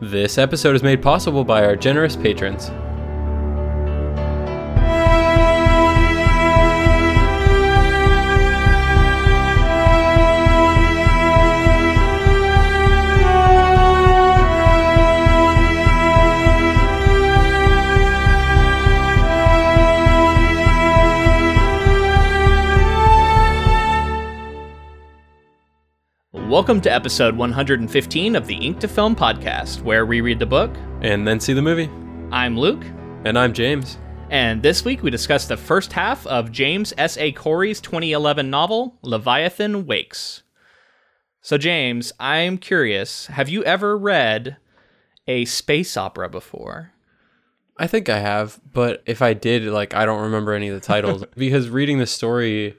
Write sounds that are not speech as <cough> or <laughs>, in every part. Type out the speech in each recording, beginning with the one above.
This episode is made possible by our generous patrons. Welcome to episode 115 of the Ink to Film podcast, where we read the book. And then see the movie. I'm Luke, And I'm James. and this week we discuss the first half of James S.A. Corey's 2011 novel, Leviathan Wakes. So, James, I'm curious have you ever read a space opera before? I think I have, but if I did, like, I don't remember any of the titles <laughs> because reading the story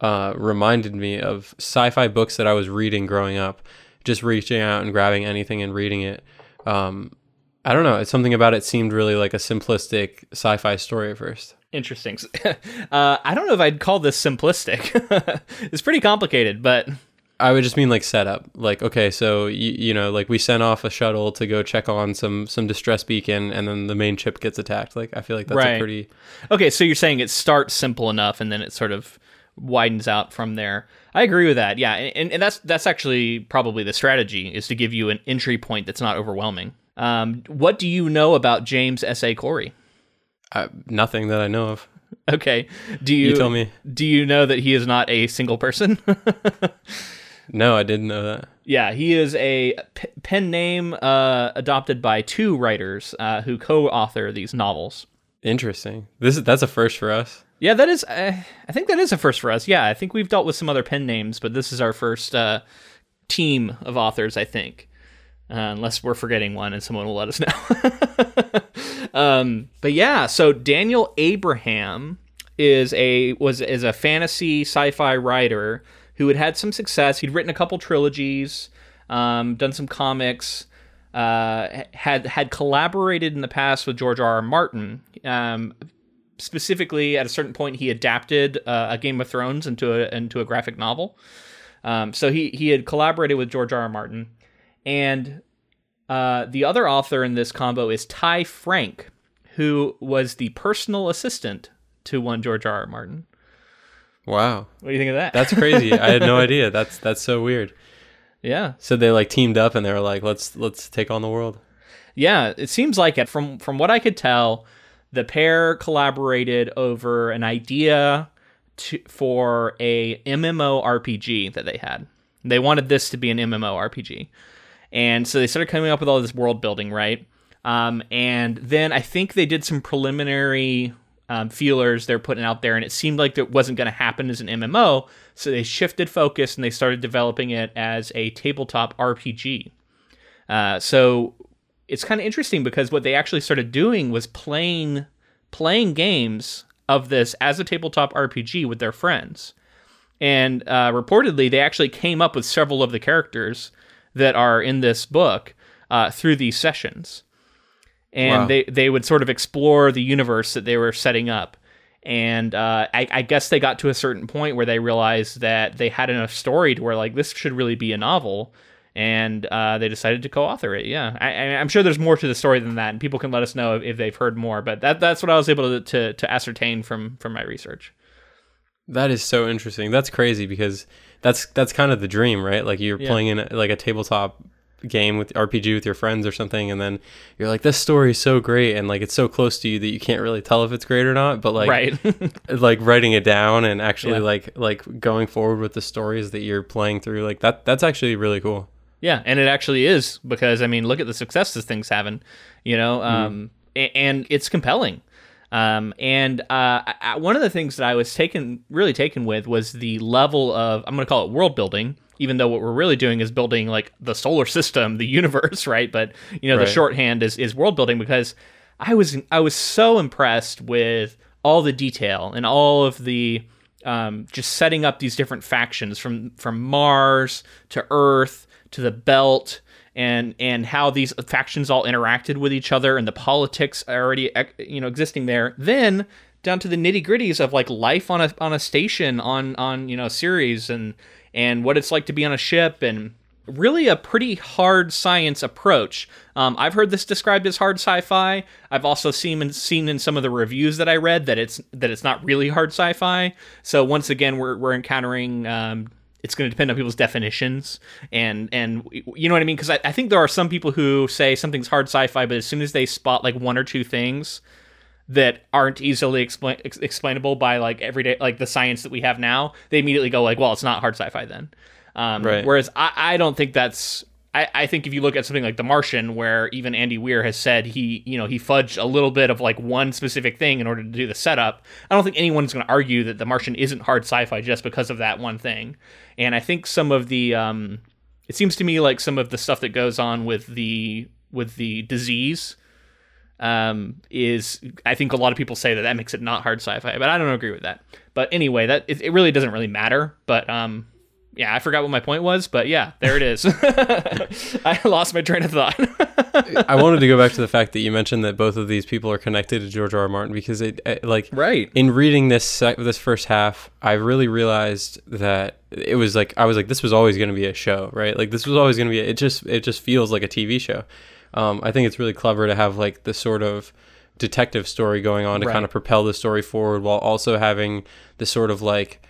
uh, reminded me of sci-fi books that I was reading growing up. Just reaching out and grabbing anything and reading it. Um, I don't know. It's something about it seemed really like a simplistic sci-fi story at first. Interesting. <laughs> uh, I don't know if I'd call this simplistic. <laughs> it's pretty complicated, but I would just mean like setup. Like, okay, so you, you know, like we sent off a shuttle to go check on some some distress beacon, and then the main ship gets attacked. Like, I feel like that's Right. a pretty Okay, so you're saying it starts simple enough and then it sort of widens out from there. I agree with that. Yeah, and, and that's that's actually probably the strategy is to give you an entry point that's not overwhelming. Um, what do you know about James S. A. Corey? uh, nothing that I know of. Okay, do you, You tell me. Do you know that he is not a single person? <laughs> No, I didn't know that. yeah, he is a p- pen name uh, adopted by two writers uh, who co-author these novels. Interesting. This is that's a first for us. Yeah, that is. Uh, I think that is a first for us. Yeah, I think we've dealt with some other pen names, but this is our first uh, team of authors. I think, uh, unless we're forgetting one, and someone will let us know. <laughs> um, but yeah, so Daniel Abraham is a was is a fantasy sci-fi writer who had had some success. He'd written a couple trilogies, um, done some comics uh, had had collaborated in the past with George R. R. Martin. Um, specifically, at a certain point, he adapted uh, a Game of Thrones into a into a graphic novel. Um, so he he had collaborated with George R. R. Martin, and uh, the other author in this combo is Ty Franck, who was the personal assistant to one George R. R. Martin. Wow, What do you think of that? that's crazy. I had no <laughs> idea. That's that's so weird. yeah, So they like teamed up and they were like, let's let's take on the world. Yeah, it seems like it. From from what I could tell, the pair collaborated over an idea to, for a MMO RPG that they had. They wanted this to be an MMO RPG, and so they started coming up with all this world building, right? Um, and then I think they did some preliminary um, feelers they're putting out there, and it seemed like it wasn't going to happen as an MMO. So they shifted focus and they started developing it as a tabletop RPG. Uh, so it's kind of interesting because what they actually started doing was playing playing games of this as a tabletop RPG with their friends. And uh, reportedly, they actually came up with several of the characters that are in this book uh, through these sessions. And Wow. they, they would sort of explore the universe that they were setting up. And uh, I, I guess they got to a certain point where they realized that they had enough story to where, like, this should really be a novel and uh, they decided to co-author it. Yeah, I, I- I'm sure there's more to the story than that, and people can let us know if, if they've heard more. But that that's what I was able to, to to ascertain from from my research. That is so interesting. That's crazy because that's that's kind of the dream, right? Like you're Yeah. playing in a, like a tabletop game with RPG with your friends or something, and then you're like, this story is so great, and like it's so close to you that you can't really tell if it's great or not. But like, right. <laughs> <laughs> like writing it down and actually Yeah. like like going forward with the stories that you're playing through, like that that's actually really cool. Yeah, and it actually is because I mean, look at the success this thing's having. You know, um, a- and it's compelling. Um, and uh, I- one of the things that I was taken really taken with was the level of I'm going to call it world building, even though what we're really doing is building like the solar system, the <laughs> universe, right? But you know, Right. the shorthand is is world building because I was I was so impressed with all the detail and all of the um, just setting up these different factions from from Mars to Earth to the Belt and and how these factions all interacted with each other and the politics already you know existing there. Then down to the nitty gritties of like life on a on a station on on you know Ceres and and what it's like to be on a ship and really a pretty hard science approach. Um, I've heard this described as hard sci-fi. I've also seen seen in some of the reviews that I read that it's that it's not really hard sci-fi. So once again, we're we're encountering. Um, it's going to depend on people's definitions and and you know what I mean because I, I think there are some people who say something's hard sci-fi, but as soon as they spot like one or two things that aren't easily explain, ex- explainable by like everyday like the science that we have now, they immediately go like, well, it's not hard sci-fi then. Um, Right. Whereas I, I don't think that's. I, I think if you look at something like The Martian, where even Andy Weir has said he, you know, he fudged a little bit of like one specific thing in order to do the setup. I don't think anyone's going to argue that The Martian isn't hard sci-fi just because of that one thing. And I think some of the, um, it seems to me like some of the stuff that goes on with the with the disease um, is I think a lot of people say that that makes it not hard sci-fi, but I don't agree with that. But anyway, that it, it really doesn't really matter. But um, yeah, I forgot what my point was, but yeah, there it is. <laughs> I lost my train of thought. I wanted to go back to the fact that you mentioned that both of these people are connected to George R. R. Martin because it, it like right. in reading this sec- this first half, I really realized that it was like I was like this was always going to be a show, right? Like this was always going to be. A, it just it just feels like a TV show. Um, I think it's really clever to have like this sort of detective story going on to Right. kind of propel the story forward while also having this sort of like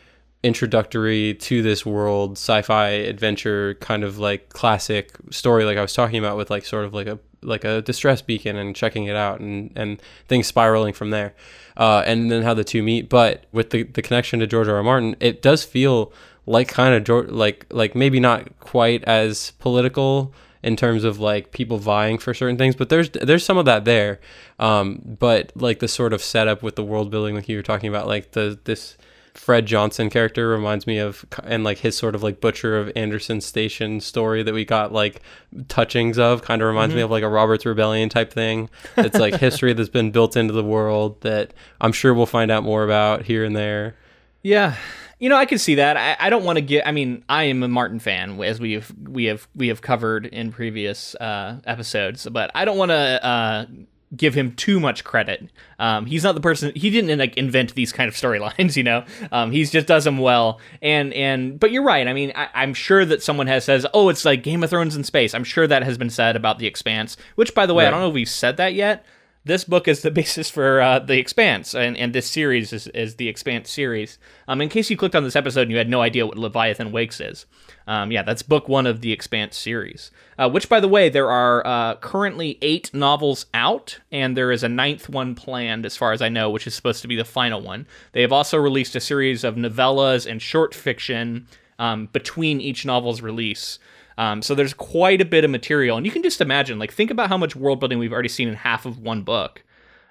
introductory to this world sci-fi adventure kind of like classic story like I was talking about with like sort of like a like a distress beacon and checking it out and and things spiraling from there uh, and then how the two meet but with the, the connection to George R. R. Martin it does feel like kind of George, like like maybe not quite as political in terms of like people vying for certain things but there's there's some of that there um, but like the sort of setup with the world building like you were talking about like the this Fred Johnson character reminds me of, and like his sort of like Butcher of Anderson Station story that we got like touchings of, kind of reminds me of like a Robert's Rebellion type thing. It's like <laughs> history that's been built into the world that I'm sure we'll find out more about here and there. Yeah. You know, I can see that. I, I don't want to get. I mean, I am a Martin fan, as we have we have we have covered in previous uh, episodes. But I don't want to uh, give him too much credit. Um, he's not the person. He didn't like invent these kind of storylines. <laughs> You know, um, he's just does them well. And and but you're right. I mean, I, I'm sure that someone has says, oh, it's like Game of Thrones in space. I'm sure that has been said about the Expanse. Which, by the way, I don't know if we've said that yet this book is the <laughs> basis for uh, the Expanse, and, and this series is, is the Expanse series. Um, in case you clicked on this episode and you had no idea what Leviathan Wakes is, um, yeah, that's book one of the Expanse series. Uh, which, by the way, there are uh, currently eight novels out, and there is a ninth one planned, as far as I know, which is supposed to be the final one. They have also released a series of novellas and short fiction um, between each novel's release. Um, so there's quite a bit of material, and you can just imagine, like, think about how much world building we've already seen in half of one book.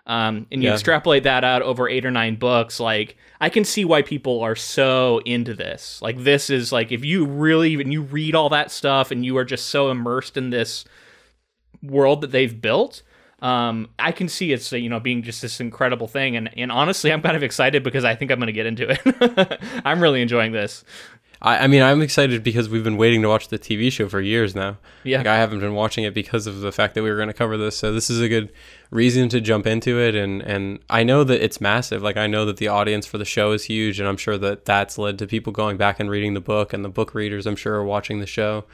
Um, and you Yeah. extrapolate that out over eight or nine books, like I can see why people are so into this. Like this is like if you really when you read all that stuff and you are just so immersed in this world that they've built, um, I can see it's you know being just this incredible thing. And and honestly, I'm kind of excited because I think I'm going to get into it. <laughs> I'm really enjoying this. I, I mean, I'm excited because we've been waiting to watch the TV show for years now. Yeah. Like, I haven't been watching it because of the fact that we were going to cover this. So this is a good reason to jump into it. And, and I know that it's massive. Like, I know that the audience for the show is huge. And I'm sure that that's led to people going back and reading the book. And the book readers, I'm sure, are watching the show.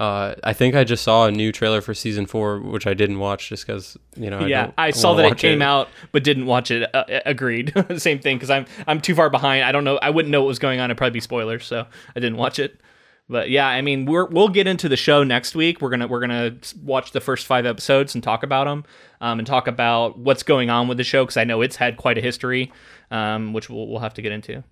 Uh, I think I just saw a new trailer for season four, which I didn't watch just because, you know, I yeah, I saw that it came out but didn't watch it. Uh, agreed. <laughs> Same thing because I'm I'm too far behind. I don't know. I wouldn't know what was going on. It'd probably be spoilers, so I didn't watch it. But yeah, I mean, we're we'll get into the show next week. We're gonna we're gonna watch the first five episodes and talk about them, um, and talk about what's going on with the show because I know it's had quite a history, um, which we'll we'll have to get into.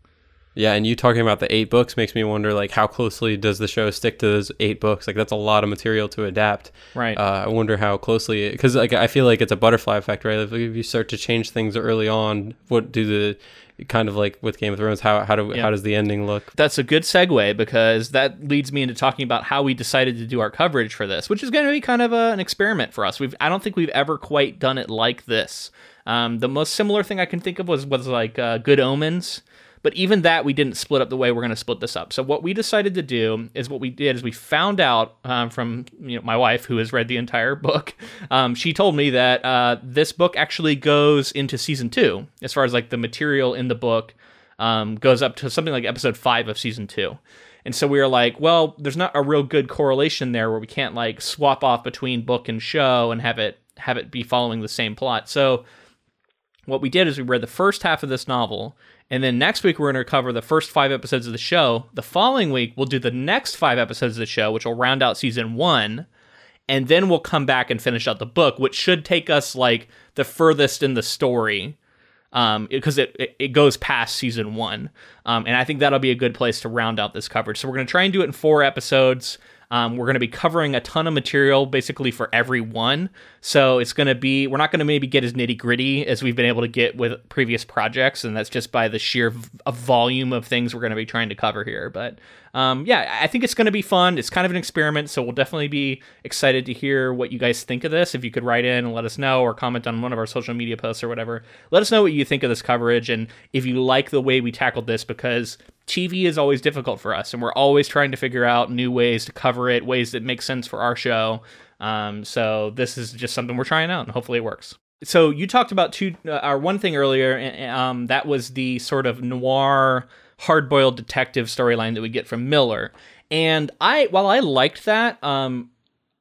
Yeah, and you talking about the eight books makes me wonder, like, how closely does the show stick to those eight books? Like, that's a lot of material to adapt. Right. Uh, I wonder how closely, because like I feel like it's a butterfly effect, right? If you start to change things early on, what do the kind of like with Game of Thrones? How how do Yeah. how does the ending look? that's a good segue because that leads me into talking about how we decided to do our coverage for this, which is going to be kind of a, an experiment for us. We've I don't think we've ever quite done it like this. Um, the most similar thing I can think of was was like uh, Good Omens, but even that we didn't split up the way we're going to split this up. So what we decided to do is what we did is we found out um, from you know my wife who has read the entire <laughs> book. Um, she told me that uh, this book actually goes into season two as far as like the material in the book um, goes up to something like episode five of season two. And so we were like, well, there's not a real good correlation there where we can't like swap off between book and show and have it have it be following the same plot. So what we did is we read the first half of this novel and then next week, we're going to cover the first five episodes of the show. The following week, we'll do the next five episodes of the show, which will round out season one. And then we'll come back and finish out the book, which should take us like the furthest in the story um, because it, it, it goes past season one. Um, and I think that'll be a good place to round out this coverage. So we're going to try and do it in four episodes. Um, we're going to be covering a ton of material basically for every one. So it's going to be, we're not going to maybe get as nitty gritty as we've been able to get with previous projects. And that's just by the sheer v- volume of things we're going to be trying to cover here. But um, yeah, I think it's going to be fun. It's kind of an experiment. So we'll definitely be excited to hear what you guys think of this. If you could write in and let us know or comment on one of our social media posts or whatever, let us know what you think of this coverage and if you like the way we tackled this because TV is always difficult for us, and we're always trying to figure out new ways to cover it, ways that make sense for our show. Um, so this is just something we're trying out, and hopefully it works. So you talked about two, uh, our one thing earlier, um, that was the sort of noir, hard-boiled detective storyline that we get from Miller. And I, while I liked that, um,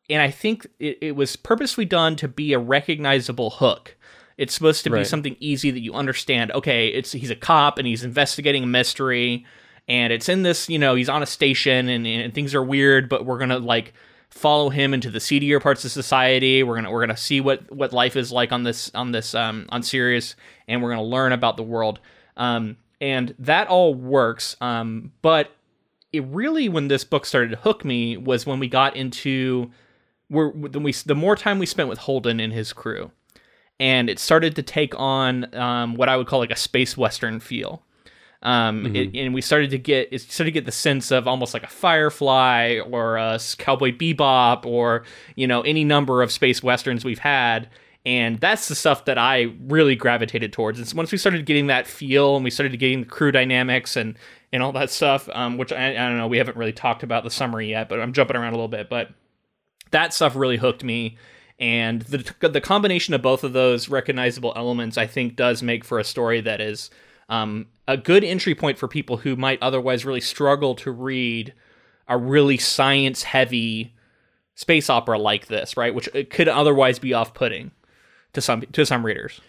and I think it, it was purposely done to be a recognizable hook. It's supposed to be something easy that you understand. Okay, it's he's a cop and he's investigating a mystery, and it's in this. You know, he's on a station and, and things are weird, but we're gonna like follow him into the seedier parts of society. We're gonna we're gonna see what what life is like on this on this um, on Ceres, and we're gonna learn about the world. Um, and that all works. Um, but it really, when this book started to hook me, was when we got into where when we the more time we spent with Holden and his crew, and it started to take on um, what I would call like a space western feel. Um, it, and we started to get it started to get the sense of almost like a Firefly or a Cowboy Bebop or you know any number of space westerns we've had, and that's the stuff that I really gravitated towards. And so once we started getting that feel and we started getting the crew dynamics and and all that stuff, um, which I, I don't know, we haven't really talked about the summary yet, but I'm jumping around a little bit, but that stuff really hooked me and the the combination of both of those recognizable elements i think does make for a story that is um, a good entry point for people who might otherwise really struggle to read a really science heavy space opera like this right which it could otherwise be off-putting to some to some readers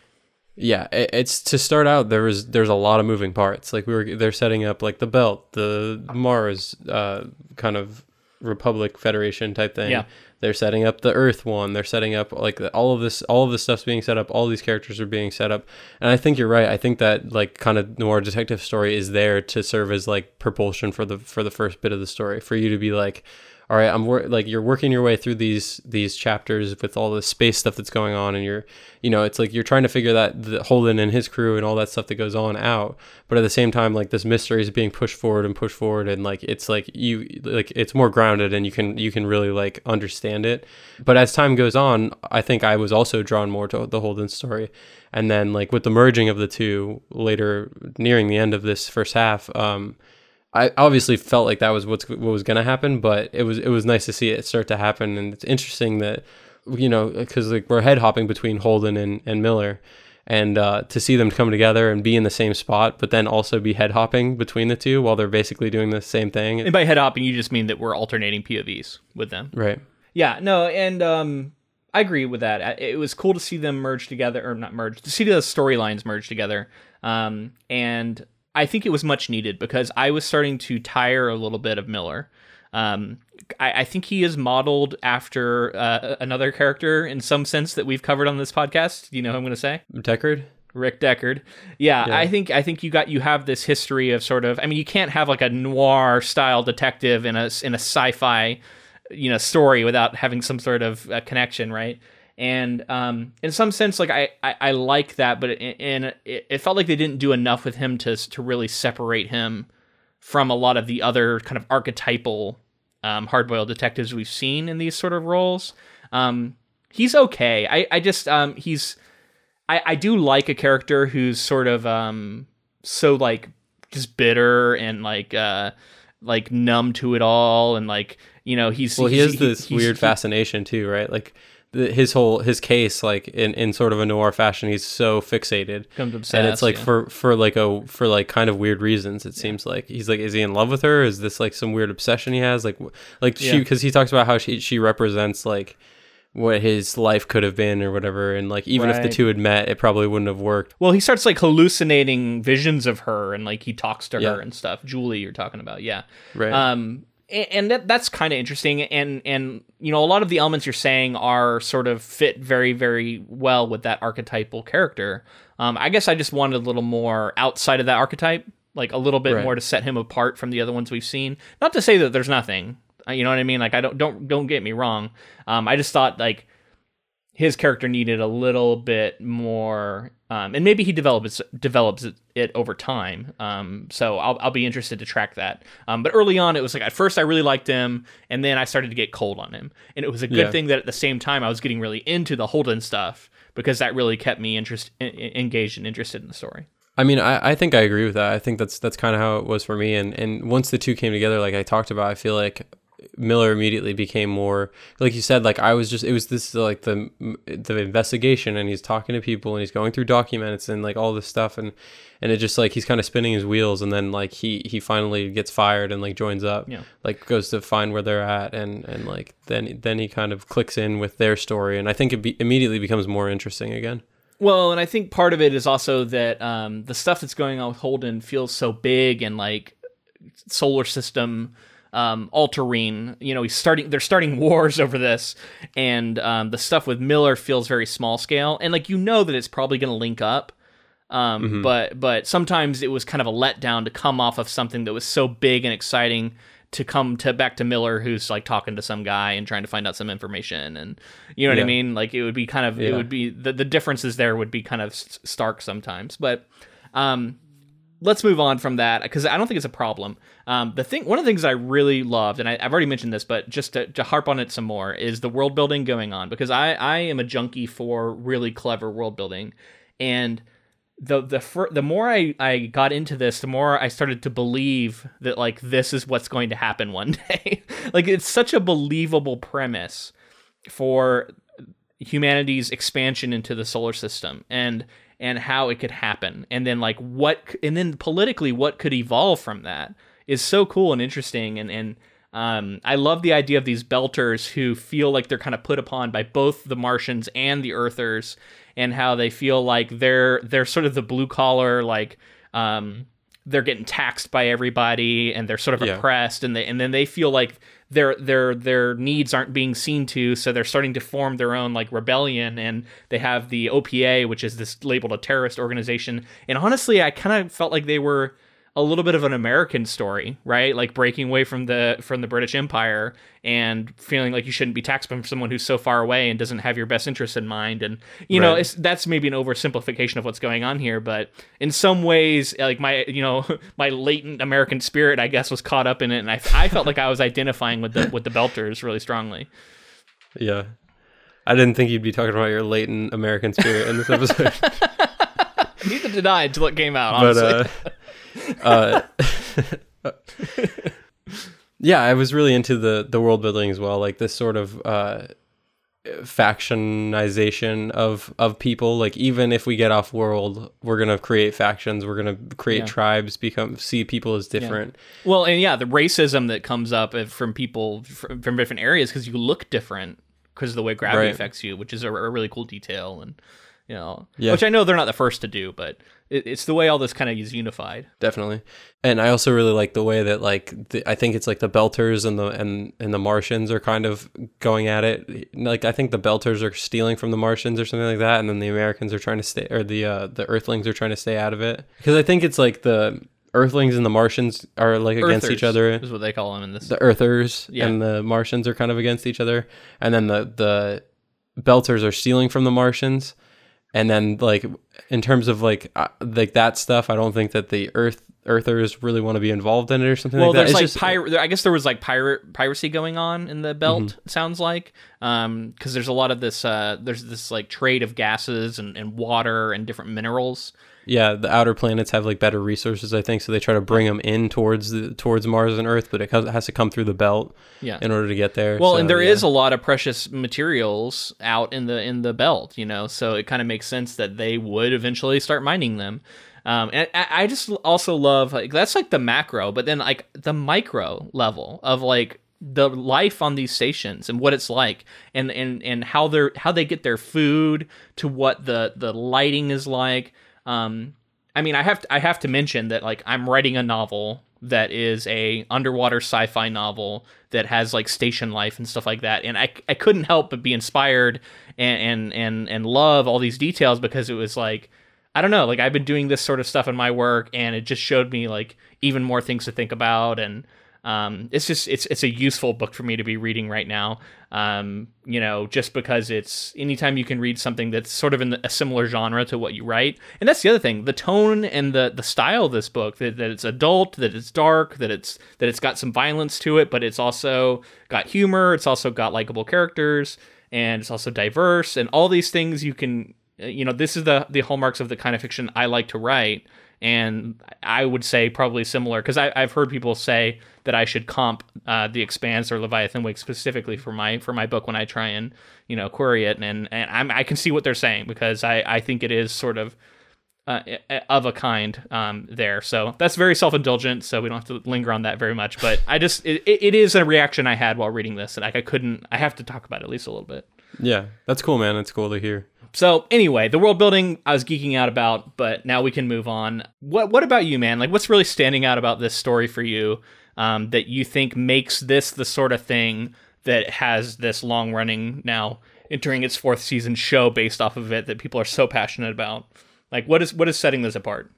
Yeah, it's to start out. There was there's a lot of moving parts. Like we were, they're setting up like the belt, the Mars uh, kind of Republic Federation type thing. Yeah. They're setting up the Earth one. They're setting up like all of this. All of this stuff's being set up. All these characters are being set up. And I think you're right. I think that like kind of noir detective story is there to serve as like propulsion for the for the first bit of the story for you to be like all right i'm wor- like you're working your way through these these chapters with all the space stuff that's going on and you're you know it's like you're trying to figure that the holden and his crew and all that stuff that goes on out but at the same time like this mystery is being pushed forward and pushed forward and like it's like you like it's more grounded and you can you can really like understand it. But as time goes on i think i was also drawn more to the holden story. And then like with the merging of the two later nearing the end of this first half um I obviously felt like that was what's what was going to happen, but it was it was nice to see it start to happen, and it's interesting that you know because like we're head hopping between Holden and, and Miller, and uh, to see them come together and be in the same spot, but then also be head hopping between the two while they're basically doing the same thing, and by head hopping you just mean that we're alternating povs with them right? Yeah, no, and um, I agree with that. It was cool to see them merge together, or not merge, to see the storylines merge together. Um, and I think it was much needed because I was starting to tire a little bit of Miller. Um, I, I think he is modeled after uh, another character in some sense that we've covered on this podcast. Do you know who I'm going to say? Deckard, Rick Deckard. Yeah, Yeah. I think I think you got you have this history of sort of. I mean, you can't have like a noir style detective in a in a sci-fi, you know, story without having some sort of uh, connection, right? And um, in some sense, like I, I, I like that, but in, in it, it felt like they didn't do enough with him to to really separate him from a lot of the other kind of archetypal um, hard-boiled detectives we've seen in these sort of roles. Um, he's okay. I, I just um, he's I, I do like a character who's sort of um so like just bitter and like uh like numb to it all and like you know he's well, he he's- has this he's- weird he- fascination too, right? Like his whole his case like in, in sort of a noir fashion he's so fixated. Becomes obsessed, and it's like yeah. for for like a for like kind of weird reasons it seems like. He's like is he in love with her? Is this like some weird obsession he has? Like like she because he talks about how she she represents like what his life could have been or whatever. And like even if the two had met it probably wouldn't have worked. Well, he starts like hallucinating visions of her, and like he talks to Yeah. her and stuff. Julie, you're talking about, yeah. right. Um, and that that's kind of interesting, and and you know a lot of the elements you're saying are sort of fit very very well with that archetypal character. Um, I guess I just wanted a little more outside of that archetype, like a little bit Right. more to set him apart from the other ones we've seen. Not to say that there's nothing, uh, you know what I mean? Like I don't don't don't get me wrong. Um, I just thought like his character needed a little bit more, um, and maybe he develops develops it, over time. Um, so I'll I'll be interested to track that. Um, but early on, it was like at first I really liked him, and then I started to get cold on him, and it was a good Yeah. thing that at the same time I was getting really into the Holden stuff because that really kept me interest en- engaged and interested in the story. I mean, I, I think I agree with that. I think that's that's kind of how it was for me. And and once the two came together, like I talked about, I feel like Miller immediately became more like you said. Like I was just it was this like the the investigation, and he's talking to people, and he's going through documents and like all this stuff, and and it just like he's kind of spinning his wheels, and then like he he finally gets fired and like joins up, Yeah. like goes to find where they're at, and and like then then he kind of clicks in with their story, and I think it be, immediately becomes more interesting again. Well, and I think part of it is also that um, the stuff that's going on with Holden feels so big and like solar system um, altering. You know, he's starting. They're starting <laughs> wars over this, and um, the stuff with Miller feels very small scale. And like you know that it's probably going to link up. Um, But but sometimes it was kind of a letdown to come off of something that was so big and exciting to come to back to Miller, who's like talking to some guy and trying to find out some information, and you know what I mean. Like it would be kind of it would be the the differences there would be kind of s- stark sometimes. But um, let's move on from that because I don't think it's a problem. Um, the thing, one of the things I really loved, and I, I've already mentioned this, but just to, to harp on it some more, is the world building going on because I I am a junkie for really clever world building, and the the fir- the more I I got into this, the more I started to believe that like this is what's going to happen one <laughs> day. like it's such a believable premise for humanity's expansion into the solar system and and how it could happen. And then like what and then politically what could evolve from that is so cool and interesting and and um, I love the idea of these belters who feel like they're kind of put upon by both the Martians and the Earthers, and how they feel like they're they're sort of the blue collar like um, they're getting taxed by everybody and they're sort of Yeah. oppressed and they and then they feel like their their their needs aren't being seen to so they're starting to form their own like rebellion and they have the OPA which is this labeled a terrorist organization and honestly I kind of felt like they were a little bit of an American story, right? Like breaking away from the from the British Empire and feeling like you shouldn't be taxed from someone who's so far away and doesn't have your best interests in mind. And you know, Right. it's that's maybe an oversimplification of what's going on here, but in some ways, like my you know <laughs> my latent American spirit, I guess, was caught up in it, and I, I felt like I was identifying with the with the Belters really strongly. Yeah. I didn't think you'd be talking about your latent American spirit in this episode. <laughs> Neither did I until it came out. but Honestly, uh, <laughs> uh, yeah, I was really into the the world building as well, like this sort of uh, factionization of of people. Like even if we get off world, we're gonna create factions. We're gonna create Yeah. tribes, become see people as different. Well, and yeah, the racism that comes up uh, from people from, from different areas because you look different because of the way gravity Right. affects you, which is a, a really cool detail, and you know, Yeah. which I know they're not the first to do, but it, it's the way all this kind of is unified. definitely and i also really like the way that like the, i think it's like the belters and the and and the martians are kind of going at it like i think the belters are stealing from the martians or something like that and then the americans are trying to stay or the uh the earthlings are trying to stay out of it because i think it's like the earthlings and the martians are like against each other is what they call them in this. the earthers Yeah. and the martians are kind of against each other and then the the belters are stealing from the martians and then like in terms of like uh, like that stuff i don't think that the earth earthers really want to be involved in it or something well, like that. there's like just- pirate. I guess there was like pirate piracy going on in the belt. Mm-hmm. it Sounds like um because there's a lot of this uh there's this like trade of gases and, and water and different minerals. yeah, the outer planets have like better resources, I think, so they try to bring them in towards the towards Mars and Earth, but it has- to come through the belt Yeah. in order to get there. Well, So, and there is yeah. a lot of precious materials out in the in the belt, you know, so it kind of makes sense that they would eventually start mining them. Um, and I, just also love like that's like the macro, but then like the micro level of like the life on these stations and what it's like, and and and how they're how they get their food to what the the lighting is like. Um, I mean, I have to, I have to mention that like I'm writing a novel that is a underwater sci-fi novel that has like station life and stuff like that, and I, I couldn't help but be inspired and and and and love all these details because it was like I don't know, like I've been doing this sort of stuff in my work, and it just showed me like even more things to think about and. Um, it's just it's it's a useful book for me to be reading right now. Um, you know, just because it's anytime you can read something that's sort of in the, a similar genre to what you write, and that's the other thing, the tone and the the style of this book that, that it's adult, that it's dark, that it's that it's got some violence to it, but it's also got humor, it's also got likable characters, and it's also diverse, and all these things you can, you know, this is the the hallmarks of the kind of fiction I like to write and I would say probably similar because I've heard people say that I should comp uh, the Expanse or Leviathan Wake specifically for my for my book when I try and you know query it, and and I'm, I can see what they're saying because I I think it is sort of uh, of a kind um, there. So that's very self indulgent. So we don't have to linger on that very much. But I just it, it is a reaction I had while reading this, and like I couldn't I have to talk about it at least a little bit. yeah, that's cool, man. It's cool to hear. So anyway, the world building I was geeking out about, but now we can move on. What what about you, man? Like, what's really standing out about this story for you um, that you think makes this the sort of thing that has this long running now entering its fourth season show based off of it that people are so passionate about? Like, what is what is setting this apart?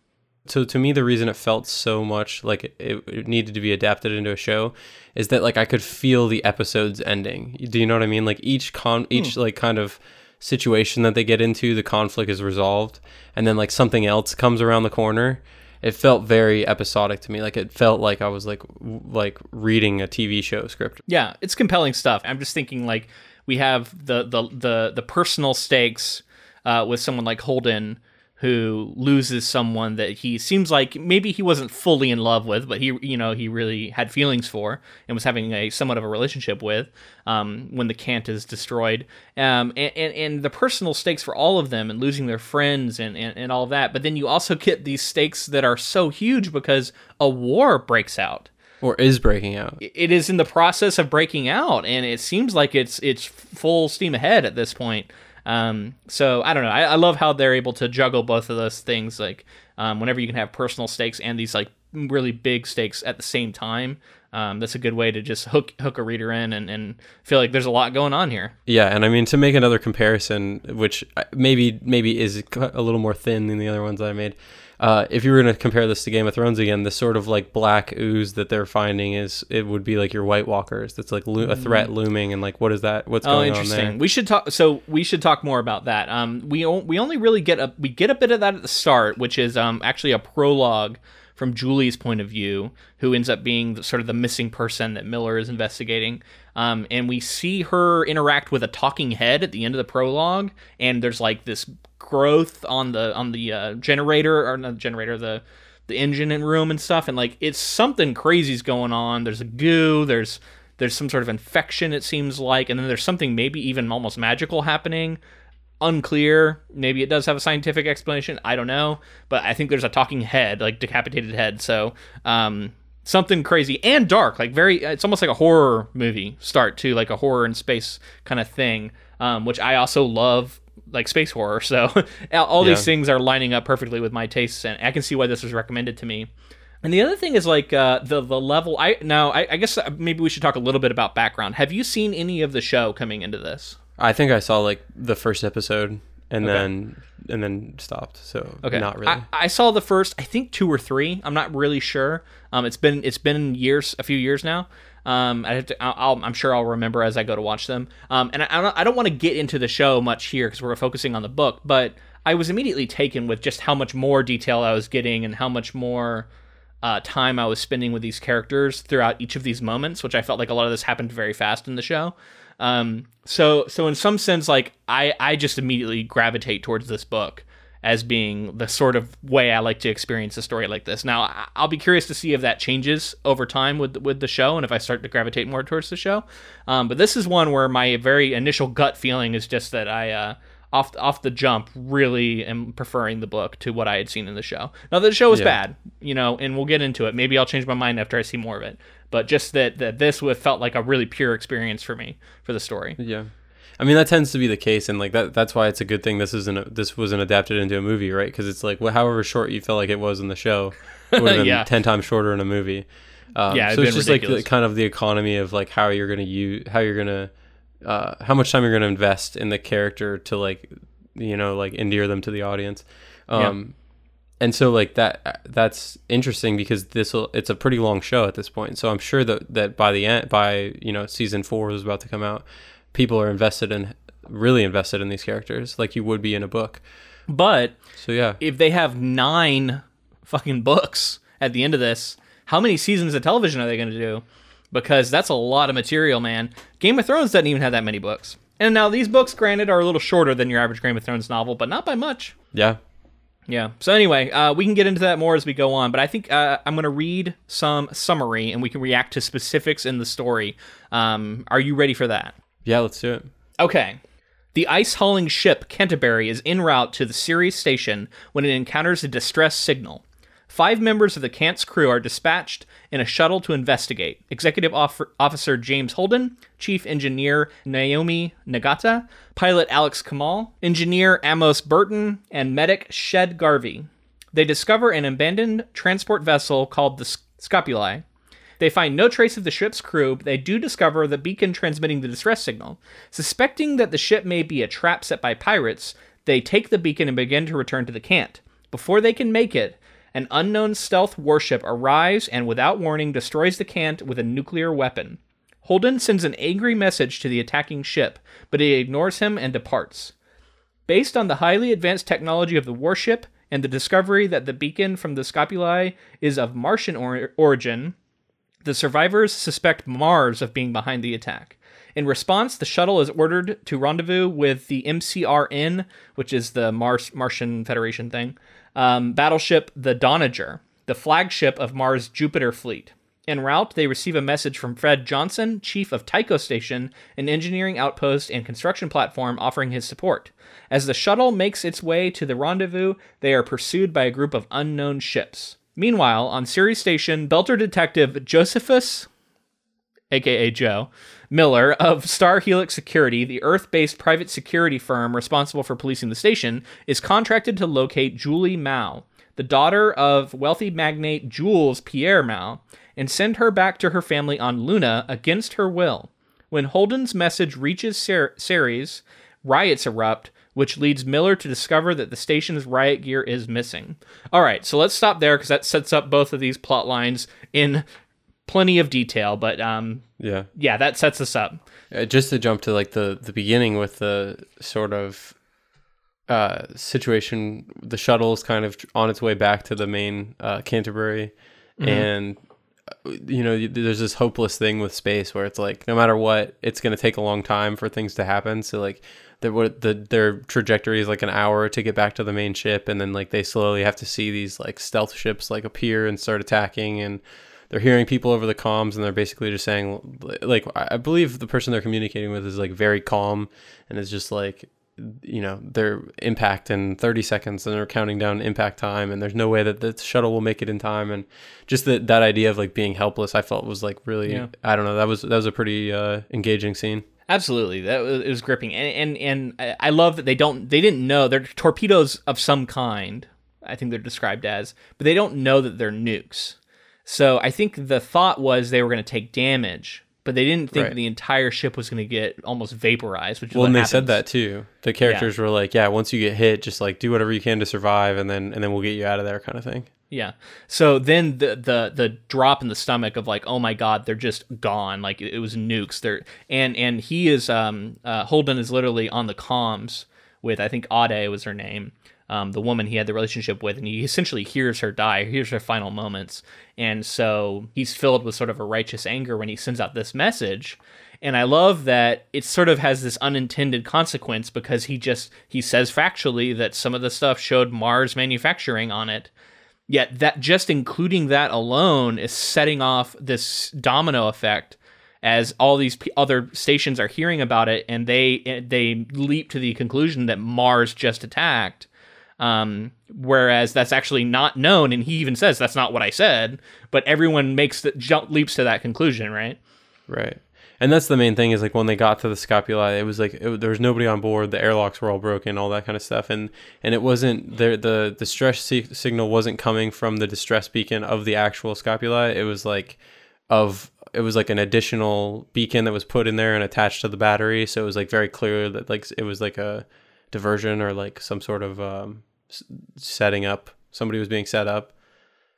so to me the reason it felt so much like it, it needed to be adapted into a show is that like i could feel the episodes ending do you know what i mean like each con each like kind of situation that they get into the conflict is resolved and then like something else comes around the corner it felt very episodic to me like it felt like i was like w- like reading a tv show script Yeah, it's compelling stuff. I'm just thinking like we have the the the the personal stakes uh, with someone like Holden who loses someone that he seems like maybe he wasn't fully in love with, but he you know he really had feelings for and was having a somewhat of a relationship with um, when the cant is destroyed. Um, and, and and the personal stakes for all of them and losing their friends and, and and all that. But then you also get these stakes that are so huge because a war breaks out or is breaking out it is in the process of breaking out and it seems like it's it's full steam ahead at this point um, so i don't know I, I love how they're able to juggle both of those things like um, whenever you can have personal stakes and these like really big stakes at the same time um, that's a good way to just hook hook a reader in and, and feel like there's a lot going on here Yeah, and I mean to make another comparison, which uh, maybe maybe is a little more thin than the other ones I made. Uh, if you were going to compare this to Game of Thrones again, the sort of like black ooze that they're finding is it would be like your White Walkers. That's like lo- a threat looming, and like what is that? What's Mm. Oh, going on Oh interesting. there? We should talk. So we should talk more about that. Um, we o- we only really get a we get a bit of that at the start, which is um actually a prologue from Julie's point of view, who ends up being the, sort of the missing person that Miller is investigating. Um, and we see her interact with a talking head at the end of the prologue, and there's like this growth on the on the uh, generator or not the generator the the engine and room and stuff, and like it's something crazy's going on. There's a goo. There's there's some sort of infection it seems like, and then there's something maybe even almost magical happening. Unclear. Maybe it does have a scientific explanation. I don't know, but I think there's a talking head, like decapitated head. So um, something crazy and dark, like very. It's almost like a horror movie start to like a horror in space kind of thing, um, which I also love like space horror. So <laughs> all these things are lining up perfectly with my tastes, and I can see why this was recommended to me. And the other thing is like uh, the the level. I now I, I guess uh, maybe we should talk a little bit about background. Have you seen any of the show coming into this? I think I saw like the first episode and Okay. then and then stopped. So Okay, not really. I, I saw the first, I think two or three. I'm not really sure. Um, it's been it's been years, a few years now. Um, I have to. I'll, I'm sure I'll remember as I go to watch them. Um, and I, I don't, I don't want to get into the show much here because we're focusing on the book. But I was immediately taken with just how much more detail I was getting and how much more uh, time I was spending with these characters throughout each of these moments, which I felt like a lot of this happened very fast in the show. Um, so so in some sense, like I I just immediately gravitate towards this book as being the sort of way I like to experience a story like this. Now, I'll be curious to see if that changes over time with with the show and if I start to gravitate more towards the show. Um, but this is one where my very initial gut feeling is just that I. Uh, off off the jump, really am preferring the book to what I had seen in the show. Now the show was Yeah. bad, you know, and we'll get into it. Maybe I'll change my mind after I see more of it. But just that that this would felt like a really pure experience for me for the story. Yeah. I mean that tends to be the case, and like that. That's why it's a good thing this isn't. A, this wasn't adapted into a movie, right? Because it's like, wh- however short you felt like it was in the show, it <laughs> would have been Yeah. ten times shorter in a movie. Um, Yeah, so it's just like the, kind of the economy of like how you're gonna use, how you're gonna, uh, how much time you're gonna invest in the character to like, you know, like endear them to the audience. Um, and so like that that's interesting because this will it's a pretty long show at this point so i'm sure that that by the end by you know season four is about to come out people are invested in really invested in these characters like you would be in a book But so yeah if they have nine fucking books at the end of this, how many seasons of television are they going to do? Because that's a lot of material, man. Game of Thrones doesn't even have that many books. And now these books, granted, are a little shorter than your average Game of Thrones novel, but not by much. yeah Yeah. So anyway, uh, we can get into that more as we go on, but I think uh, I'm going to read some summary and we can react to specifics in the story. Um, are you ready for that? Yeah let's do it Okay. The ice hauling ship Canterbury is en route to the Ceres station when it encounters a distress signal. Five members of the Cant's crew are dispatched in a shuttle to investigate Executive Off- Officer James Holden, Chief Engineer Naomi Nagata, Pilot Alex Kamal, Engineer Amos Burton, and Medic Shed Garvey. They discover an abandoned transport vessel called the Scopuli. They find no trace of the ship's crew, but they do discover the beacon transmitting the distress signal. Suspecting that the ship may be a trap set by pirates, they take the beacon and begin to return to the Cant. Before they can make it, an unknown stealth warship arrives and, without warning, destroys the Cant with a nuclear weapon. Holden sends an angry message to the attacking ship, but it ignores him and departs. Based on the highly advanced technology of the warship and the discovery that the beacon from the Scopuli is of Martian or- origin, the survivors suspect Mars of being behind the attack. In response, the shuttle is ordered to rendezvous with the MCRN, which is the Mars Martian Federation thing, um, battleship the Donager, the flagship of Mars Jupiter fleet. En route, they receive a message from Fred Johnson, chief of Tycho Station, an engineering outpost and construction platform, offering his support. As the shuttle makes its way to the rendezvous, they are pursued by a group of unknown ships. Meanwhile, on Ceres Station, Belter Detective Josephus, aka Joe, Miller of Star Helix Security, the Earth based private security firm responsible for policing the station, is contracted to locate Julie Mao, the daughter of wealthy magnate Jules Pierre Mao, and send her back to her family on Luna against her will. When Holden's message reaches Cer- Ceres, riots erupt, which leads Miller to discover that the station's riot gear is missing. All right, so let's stop there because that sets up both of these plot lines in plenty of detail. But um, yeah yeah, that sets us up. Uh, just to jump to like the the beginning with the sort of uh situation the shuttle is kind of on its way back to the main uh canterbury and uh, you know there's this hopeless thing with space where it's like no matter what it's going to take a long time for things to happen so like the, what the their trajectory is like an hour to get back to the main ship and then like they slowly have to see these like stealth ships like appear and start attacking and they're hearing people over the comms and they're basically just saying like I believe the person they're communicating with is like very calm and is just like you know their impact in 30 seconds and they're counting down impact time and there's no way that the shuttle will make it in time and just that that idea of like being helpless I felt was like really Yeah. I don't know that was that was a pretty uh engaging scene Absolutely, that was, it was gripping, and and and I- love that they don't they didn't know they're torpedoes of some kind. I think they're described as, but they don't know that they're nukes. So I think the thought was they were going to take damage, but they didn't think Right. the entire ship was going to get almost vaporized. Which is well and they happens. said that too the characters were like yeah once you get hit just like do whatever you can to survive and then and then we'll get you out of there kind of thing Yeah. So then the the the drop in the stomach of like, oh my god, they're just gone. Like it was nukes. They're and and he is um uh, Holden is literally on the comms with I think Ade was her name. Um, the woman he had the relationship with, and he essentially hears her die, hears her final moments, and so he's filled with sort of a righteous anger when he sends out this message. And I love that it sort of has this unintended consequence because he just he says factually that some of the stuff showed Mars manufacturing on it. Yet that just including that alone is setting off this domino effect as all these p- other stations are hearing about it and they they leap to the conclusion that Mars just attacked. Um, whereas that's actually not known, and he even says that's not what I said. But everyone makes the jump leaps to that conclusion, right? Right. And that's the main thing is like when they got to the Scopuli, it was like it, there was nobody on board. The airlocks were all broken, all that kind of stuff, and and it wasn't the the distress si- signal wasn't coming from the distress beacon of the actual Scopuli. It was like of it was like an additional beacon that was put in there and attached to the battery. So it was like very clear that like it was like a diversion or like some sort of um, setting up. Somebody was being set up,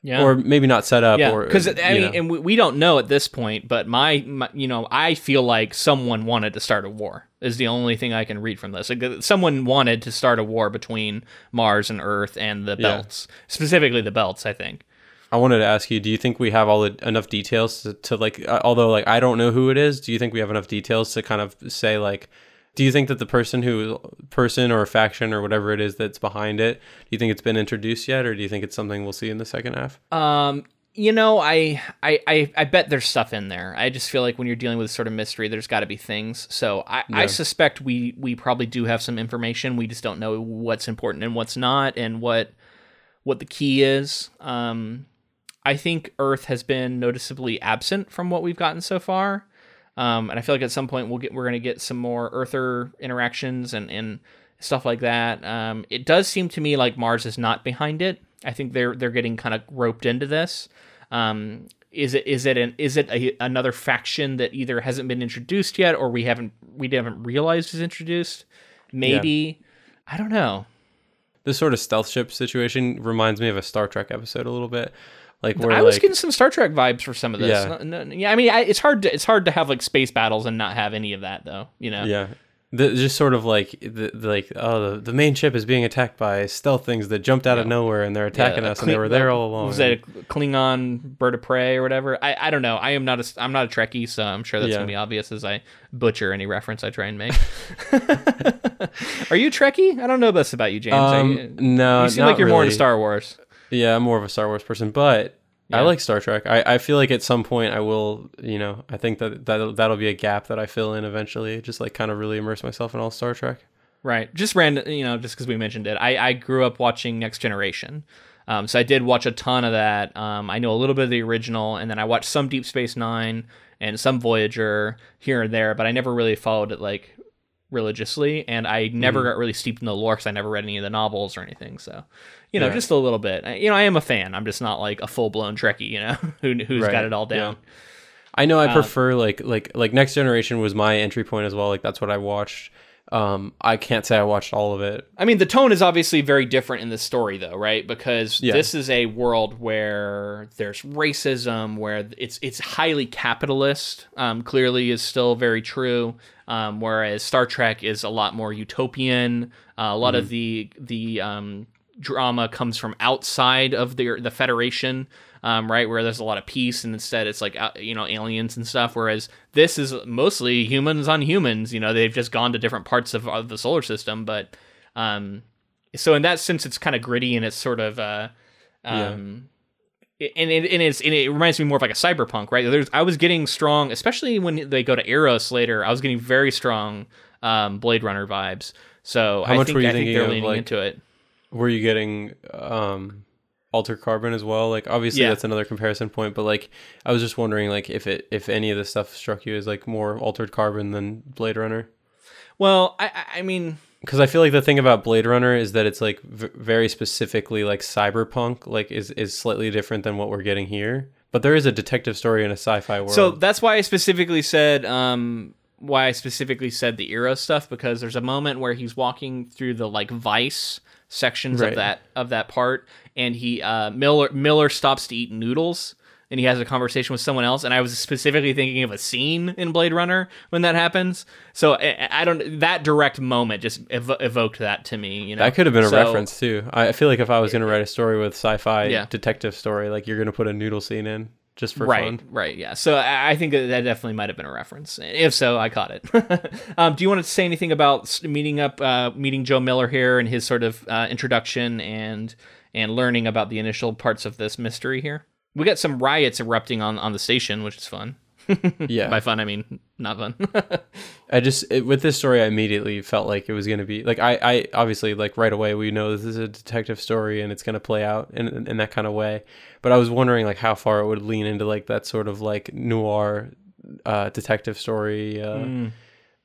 Yeah. or maybe not set up. yeah, or because I mean, know. and we, we don't know at this point, but my, my, you know, I feel like someone wanted to start a war. Is the only thing I can read from this. Like, uh, someone wanted to start a war between Mars and Earth and the Yeah. belts, specifically the belts. I think. I wanted to ask you: Do you think we have all the, enough details to, to like? Uh, although like I don't know who it is, do you think we have enough details to kind of say like? Do you think that the person who person or faction or whatever it is that's behind it, do you think it's been introduced yet, or do you think it's something we'll see in the second half? Um, you know, I, I, I, I bet there's stuff in there. I just feel like when you're dealing with sort of mystery, there's got to be things. So I, I suspect we, we probably do have some information. We just don't know what's important and what's not, and what, what the key is. Um, I think Earth has been noticeably absent from what we've gotten so far. Um, and I feel like at some point we'll get we're gonna get some more Earther interactions and, and stuff like that. Um, it does seem to me like Mars is not behind it. I think they're they're getting kind of roped into this. Um, is it is it an is it a, another faction that either hasn't been introduced yet or we haven't we haven't realized is introduced? Maybe I don't know. This sort of stealth ship situation reminds me of a Star Trek episode a little bit, like I was like getting some Star Trek vibes for some of this. Yeah. No- no- yeah. I mean, I, it's hard to it's hard to have like space battles and not have any of that though. You know. yeah. The, just sort of like the, the- like oh the, the main ship is being attacked by stealth things that jumped out of nowhere and they're attacking Yeah, us and they were there all along. Was that a Klingon bird of prey or whatever? I, I don't know. I am not a I'm not a Trekkie, so I'm sure that's Yeah. gonna be obvious as I butcher any reference I try and make. <laughs> Are you a Trekkie? I don't know this about you, James. Um, you, no, you seem like you're more into. Star Wars. Yeah, I'm more of a Star Wars person, but I like Star Trek. I, I feel like at some point I will, you know, I think that that'll, that'll be a gap that I fill in eventually. Just like kind of really immerse myself in all Star Trek. Right. Just random, you know, just because we mentioned it. I, I grew up watching Next Generation. Um, so I did watch a ton of that. Um, I know a little bit of the original, and then I watched some Deep Space Nine and some Voyager here and there, but I never really followed it like religiously, and I never Mm-hmm. got really steeped in the lore because I never read any of the novels or anything. So, you know, Yeah. just a little bit. You know, I am a fan. I'm just not like a full blown Trekkie, you know, <laughs> who, who's got it all down. I know I Uh, prefer like like like Next Generation was my entry point as well. Like that's what I watched. Um, I can't say I watched all of it. I mean, the tone is obviously very different in this story, though, right? Because Yeah. this is a world where there's racism, where it's it's highly capitalist. Um, clearly, is still very true. Um, whereas Star Trek is a lot more utopian. Uh, a lot of the the um, drama comes from outside of the the Federation, um, right? Where there's a lot of peace, and instead it's like uh, you know aliens and stuff. Whereas this is mostly humans on humans. You know, they've just gone to different parts of, of the solar system, but um, so in that sense, it's kind of gritty and it's sort of uh, um. it- And it, and, it's, and it reminds me more of like a cyberpunk, right? There's, I was getting strong, especially when they go to Eros later. I was getting very strong um, Blade Runner vibes. So How I much think, were you I think thinking they're leaning like, into it. Were you getting um, Altered Carbon as well? Like obviously Yeah. that's another comparison point, but like I was just wondering like if it if any of this stuff struck you as like more Altered Carbon than Blade Runner. Well, I, I- mean, because I feel like the thing about Blade Runner is that it's like v- very specifically like cyberpunk, like is is slightly different than what we're getting here. But there is a detective story in a sci-fi world. So that's why I specifically said um why I specifically said the Eros stuff because there's a moment where he's walking through the like Vice sections Right. of that of that part and he uh Miller Miller stops to eat noodles and he has a conversation with someone else. And I was specifically thinking of a scene in Blade Runner when that happens. So I, I don't that direct moment just ev- evoked that to me. You know, That could have been a So- reference too. I feel like if I was going to write a story with sci-fi Yeah. detective story, like you're going to put a noodle scene in just for right, fun. right, yeah. So I I think that that definitely might have been a reference. If so, I caught it. <laughs> um, do you want to say anything about meeting up, uh, meeting Joe Miller here and his sort of uh, introduction and and learning about the initial parts of this mystery here? We got some riots erupting on on the station, which is fun. <laughs> Yeah. By fun, I mean not fun. <laughs> I just it, with this story, I immediately felt like it was going to be like I, I obviously like right away we know this is a detective story and it's going to play out in, in in that kind of way. But I was wondering like how far it would lean into like that sort of like noir uh, detective story, uh,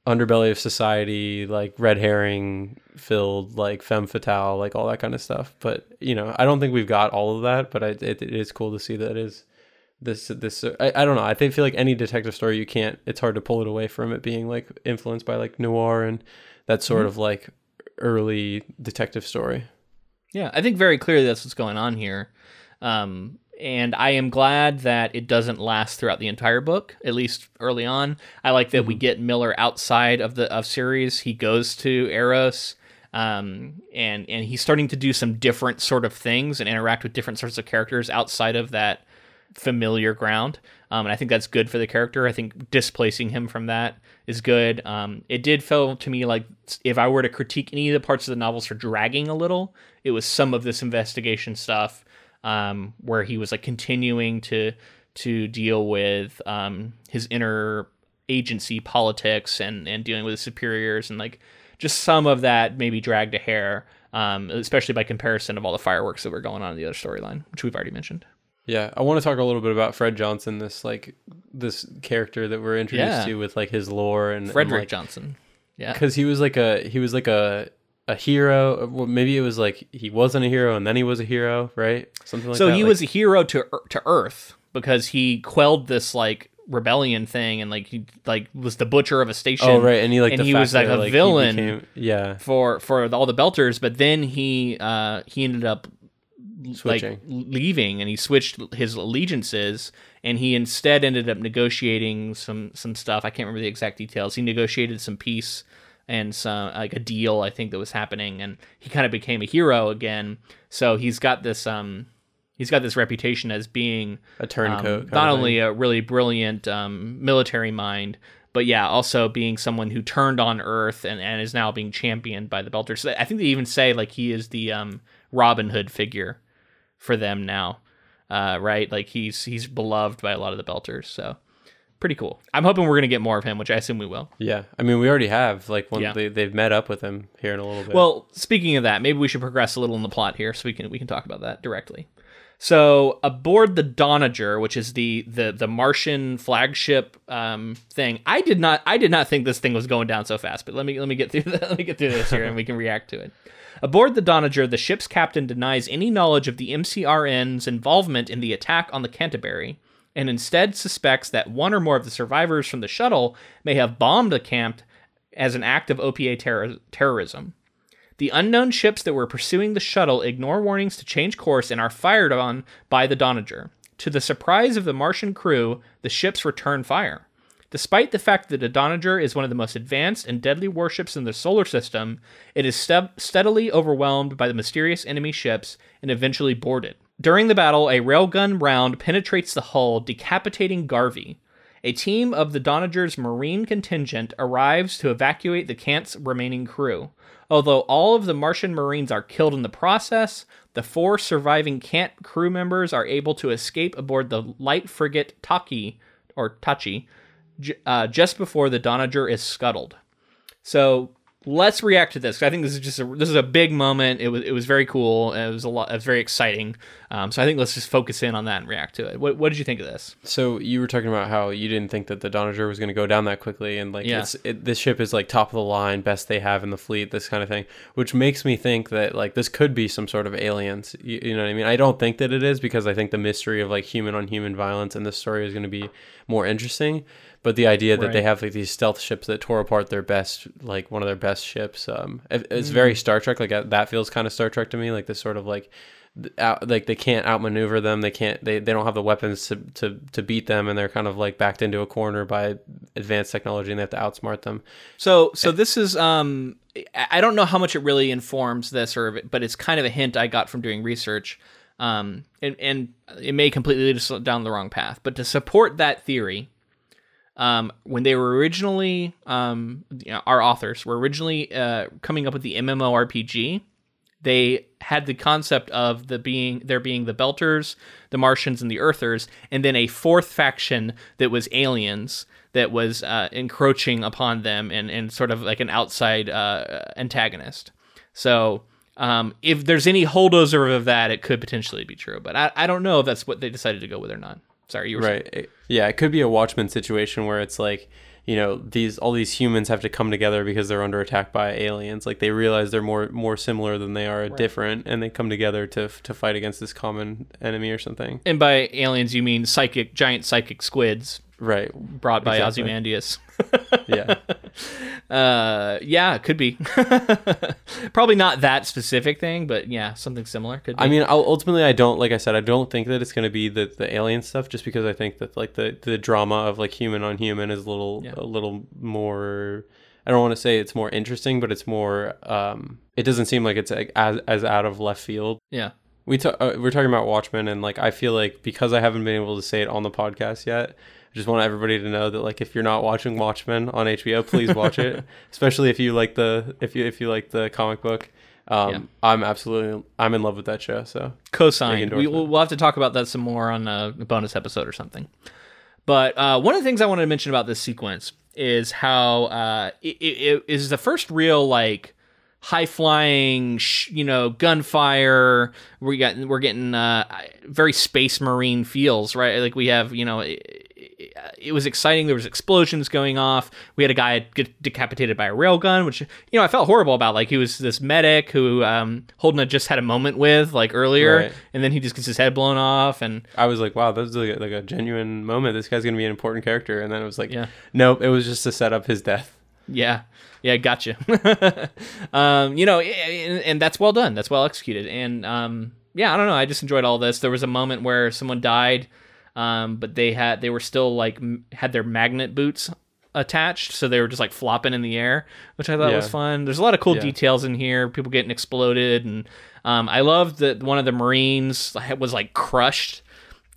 underbelly of society, like red herring filled, like femme fatale, like all that kind of stuff. But you know, I don't think we've got all of that. But I, it, it is cool to see that it is this this I, I don't know i think feel like any detective story you can't it's hard to pull it away from it being like influenced by like noir and that sort of like early detective story Yeah, I think very clearly that's what's going on here. Um, and I am glad that it doesn't last throughout the entire book, at least early on. I like that we get Miller outside of the of Ceres. He goes to Eros, um, and and he's starting to do some different sort of things and interact with different sorts of characters outside of that familiar ground. Um, and I think that's good for the character. I think displacing him from that is good. Um, it did feel to me like if I were to critique any of the parts of the novels for dragging a little, it was some of this investigation stuff um, where he was like continuing to to deal with um, his inner agency politics and and dealing with his superiors and like just some of that maybe dragged a hair, um, especially by comparison of all the fireworks that were going on in the other storyline, which we've already mentioned. Yeah i want to talk a little bit about fred johnson this like this character that we're introduced Yeah. to with like his lore and Frederick and, like, Johnson. Yeah. because he was like a he was like a a hero well, maybe it was like he wasn't a hero and then he was a hero right something like so that So he Like- was a hero to to Earth because he quelled this like rebellion thing and like he like was the butcher of a station. oh right and he like and he was like that, a he villain became- yeah for for all the Belters, but then he uh he ended up Switching. like leaving and he switched his allegiances and he instead ended up negotiating some some stuff. I can't remember the exact details. He negotiated some peace and some like a deal I think that was happening and he kind of became a hero again. So he's got this um he's got this reputation as being a turncoat um, not only a really brilliant um, military mind, but yeah, also being someone who turned on Earth and, and is now being championed by the Belters. So I think they even say like he is the um, Robin Hood figure for them now, uh, right? Like he's he's beloved by a lot of the Belters. So pretty cool. I'm hoping we're gonna get more of him, which I assume we will. Yeah, I mean, we already have like when Yeah. they they've met up with him here in a little bit. Well, speaking of that, maybe we should progress a little in the plot here, so we can we can talk about that directly. So aboard the Donager, which is the the the Martian flagship um, thing, I did not I did not think this thing was going down so fast. But let me let me get through the, <laughs> let me get through this here, and we can react to it. Aboard the Donager, the ship's captain denies any knowledge of the MCRN's involvement in the attack on the Canterbury, and instead suspects that one or more of the survivors from the shuttle may have bombed the camp as an act of OPA terror- terrorism. The unknown ships that were pursuing the shuttle ignore warnings to change course and are fired on by the Donager. To the surprise of the Martian crew, the ships return fire. Despite the fact that the Donager is one of the most advanced and deadly warships in the solar system, it is ste- steadily overwhelmed by the mysterious enemy ships and eventually boarded. During the battle, a railgun round penetrates the hull, decapitating Garvey. A team of the Donager's Marine contingent arrives to evacuate the Cant's remaining crew. Although all of the Martian Marines are killed in the process, the four surviving Cant crew members are able to escape aboard the light frigate Taki, or Tachi, uh, just before the Donager is scuttled. So let's react to this. I think this is just a this is a big moment. It was it was very cool. It was a lot. It was very exciting. Um, so I think let's just focus in on that and react to it. What, what did you think of this? so you were talking about how you didn't think that the Donager was going to go down that quickly, and like Yeah. it's it, this ship is like top of the line, best they have in the fleet, this kind of thing, which makes me think that like this could be some sort of aliens. You, you know what I mean? I don't think that it is because I think the mystery of like human on human violence in this story is going to be more interesting. But the idea that they have like these stealth ships that tore apart their best, like one of their best ships, um, it- it's very Mm. Star Trek. Like uh, that feels kind of Star Trek to me. Like this sort of like out, like they can't outmaneuver them. They can't. They, they don't have the weapons to, to to beat them, and they're kind of like backed into a corner by advanced technology, and they have to outsmart them. So so this is um I I don't know how much it really informs this or but it's kind of a hint I got from doing research. Um and and it may completely lead us down the wrong path, but to support that theory, um when they were originally um you know, our authors were originally uh coming up with the MMORPG, they had the concept of the being there being the Belters, the Martians, and the Earthers, and then a fourth faction that was aliens that was uh, encroaching upon them and, and sort of like an outside uh, antagonist. So um, if there's any holdover of that, it could potentially be true, but I, I don't know if that's what they decided to go with or not. Sorry, you were Right. It- yeah, it could be a Watchmen situation where it's like, you know, these all these humans have to come together because they're under attack by aliens. Like they realize they're more more similar than they are different, and they come together to to fight against this common enemy or something. And by aliens, you mean psychic, giant psychic squids Right. brought by Exactly. Ozymandias. <laughs> Yeah. <laughs> Uh, yeah, could be. <laughs> Probably not that specific thing, but yeah, something similar could be. I mean, I'll, ultimately, I don't like I said, I don't think that it's going to be the the alien stuff, just because I think that like the the drama of like human on human is a little Yeah. a little more. I don't want to say it's more interesting, but it's more. Um, it doesn't seem like it's like, as as out of left field. yeah. We ta- uh, we're talking about Watchmen, and like I feel like because I haven't been able to say it on the podcast yet, just want everybody to know that like if you're not watching Watchmen on HBO, please watch it. <laughs> Especially if you like the if you if you like the comic book. Um, Yeah. I'm absolutely I'm in love with that show. So Cosigned. Big We, we'll, we'll have to talk about that some more on a bonus episode or something. But uh, one of the things I wanted to mention about this sequence is how uh, it, it, it is the first real like high flying, sh- you know, gunfire. We got we're getting uh, very space marine feels, right? Like we have, you know. It, was exciting. There was explosions going off. We had a guy get decapitated by a railgun, which you know I felt horrible about. Like he was this medic who um, Holden had just had a moment with like earlier, Right. and then he just gets his head blown off. And I was like, wow, that's like a, like a genuine moment. This guy's gonna be an important character. And then it was like, Yeah. nope, it was just to set up his death. Yeah, yeah, gotcha. <laughs> um, you know, and, and that's well done. That's well executed. And um, yeah, I don't know. I just enjoyed all this. There was a moment where someone died, um, but they had they were still like m- had their magnet boots attached, so they were just like flopping in the air, which I thought was fun. There's a lot of cool Yeah. details in here. People getting exploded, and um, I love that one of the Marines was like crushed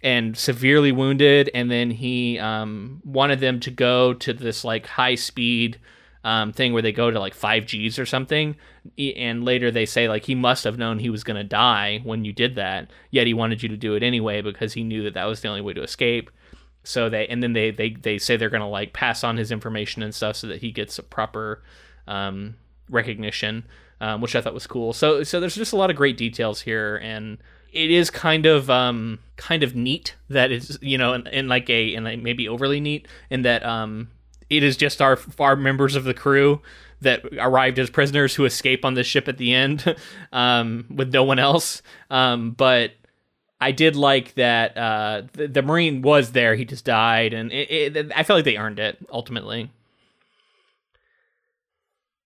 and severely wounded and then he um, wanted them to go to this like high speed um, thing where they go to like 5g's or something and later they say like he must have known he was to die when you did that yet he wanted you to do it anyway because he knew that that was the only way to escape. So they and then they they, they say they're to like pass on his information and stuff so that he gets a proper um, recognition um, which i thought was cool. So so there's just a lot of great details here and it is kind of um kind of neat that it's you know and like a and like maybe overly neat in that um it is just our our members of the crew that arrived as prisoners who escape on this ship at the end <laughs> um with no one else um but I did like that uh, the, the Marine was there. He just died, and it, it, I felt like they earned it ultimately.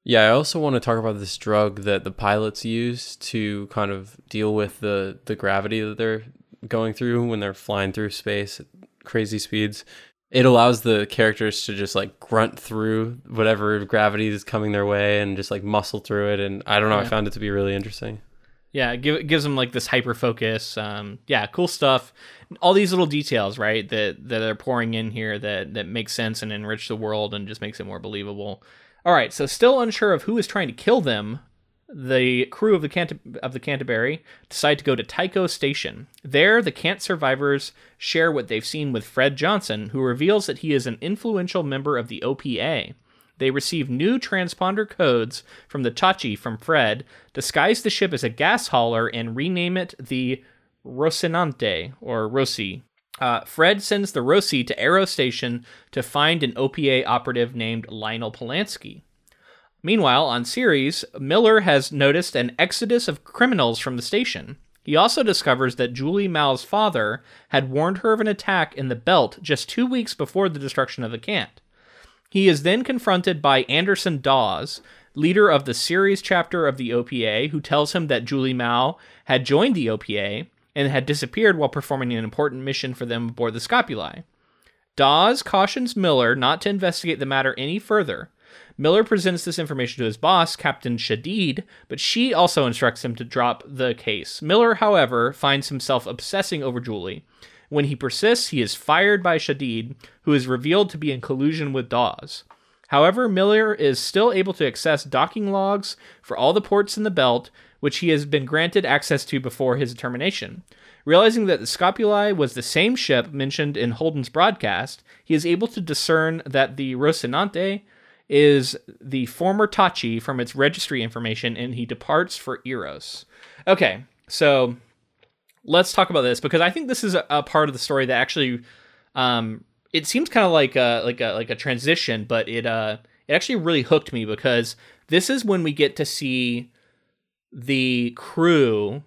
Yeah, I also want to talk about this drug that the pilots use to kind of deal with the the gravity that they're going through when they're flying through space at crazy speeds. It allows the characters to just like grunt through whatever gravity is coming their way and just like muscle through it. And I don't know, I found it to be really interesting. Yeah, it gives them like this hyper focus. Um, yeah, cool stuff. All these little details, right, that that are pouring in here that that make sense and enrich the world and just makes it more believable. All right, so still unsure of who is trying to kill them. The crew of the Cant- of the Canterbury decide to go to Tycho Station. There, the Cant survivors share what they've seen with Fred Johnson, who reveals that he is an influential member of the OPA. They receive new transponder codes from the Tachi from Fred, disguise the ship as a gas hauler, and rename it the Rocinante or Rossi. Uh, Fred sends the Rossi to Eros Station to find an OPA operative named Lionel Polanski. Meanwhile, on Ceres, Miller has noticed an exodus of criminals from the station. He also discovers that Julie Mao's father had warned her of an attack in the belt just two weeks before the destruction of the Cant. He is then confronted by Anderson Dawes, leader of the Ceres chapter of the OPA, who tells him that Julie Mao had joined the OPA and had disappeared while performing an important mission for them aboard the Scopuli. Dawes cautions Miller not to investigate the matter any further. Miller presents this information to his boss, Captain Shadid, but she also instructs him to drop the case. Miller, however, finds himself obsessing over Julie. When he persists, he is fired by Shadid, who is revealed to be in collusion with Dawes. However, Miller is still able to access docking logs for all the ports in the belt, which he has been granted access to before his termination. Realizing that the Scopuli was the same ship mentioned in Holden's broadcast, he is able to discern that the Rocinante is the former Tachi from its registry information, and he departs for Eros. Okay, so let's talk about this because I think this is a, a part of the story that actually, um, it seems kind of like a like a like a transition, but it uh it actually really hooked me because this is when we get to see the crew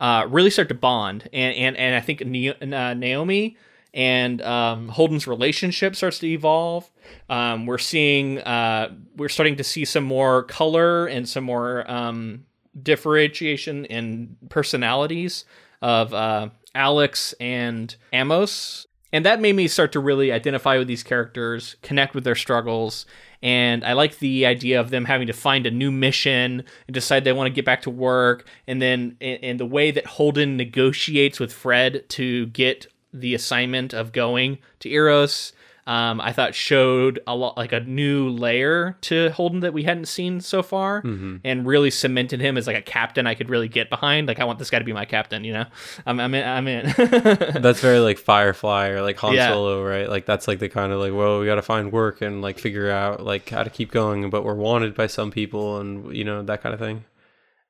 uh, really start to bond, and and and I think uh, Naomi and um, Holden's relationship starts to evolve. Um, we're seeing uh, we're starting to see some more color and some more um, differentiation in personalities of uh, Alex and Amos. And that made me start to really identify with these characters, connect with their struggles, and I like the idea of them having to find a new mission and decide they want to get back to work, and then and the way that Holden negotiates with Fred to get the assignment of going to Eros um, I thought showed a lot like a new layer to Holden that we hadn't seen so far, mm-hmm. and really cemented him as like a captain I could really get behind. Like I want this guy to be my captain, you know. I'm, I'm in. I'm in. <laughs> that's very like Firefly or like Han yeah. Solo, right? Like that's like the kind of like well we got to find work and like figure out like how to keep going, but we're wanted by some people and you know that kind of thing.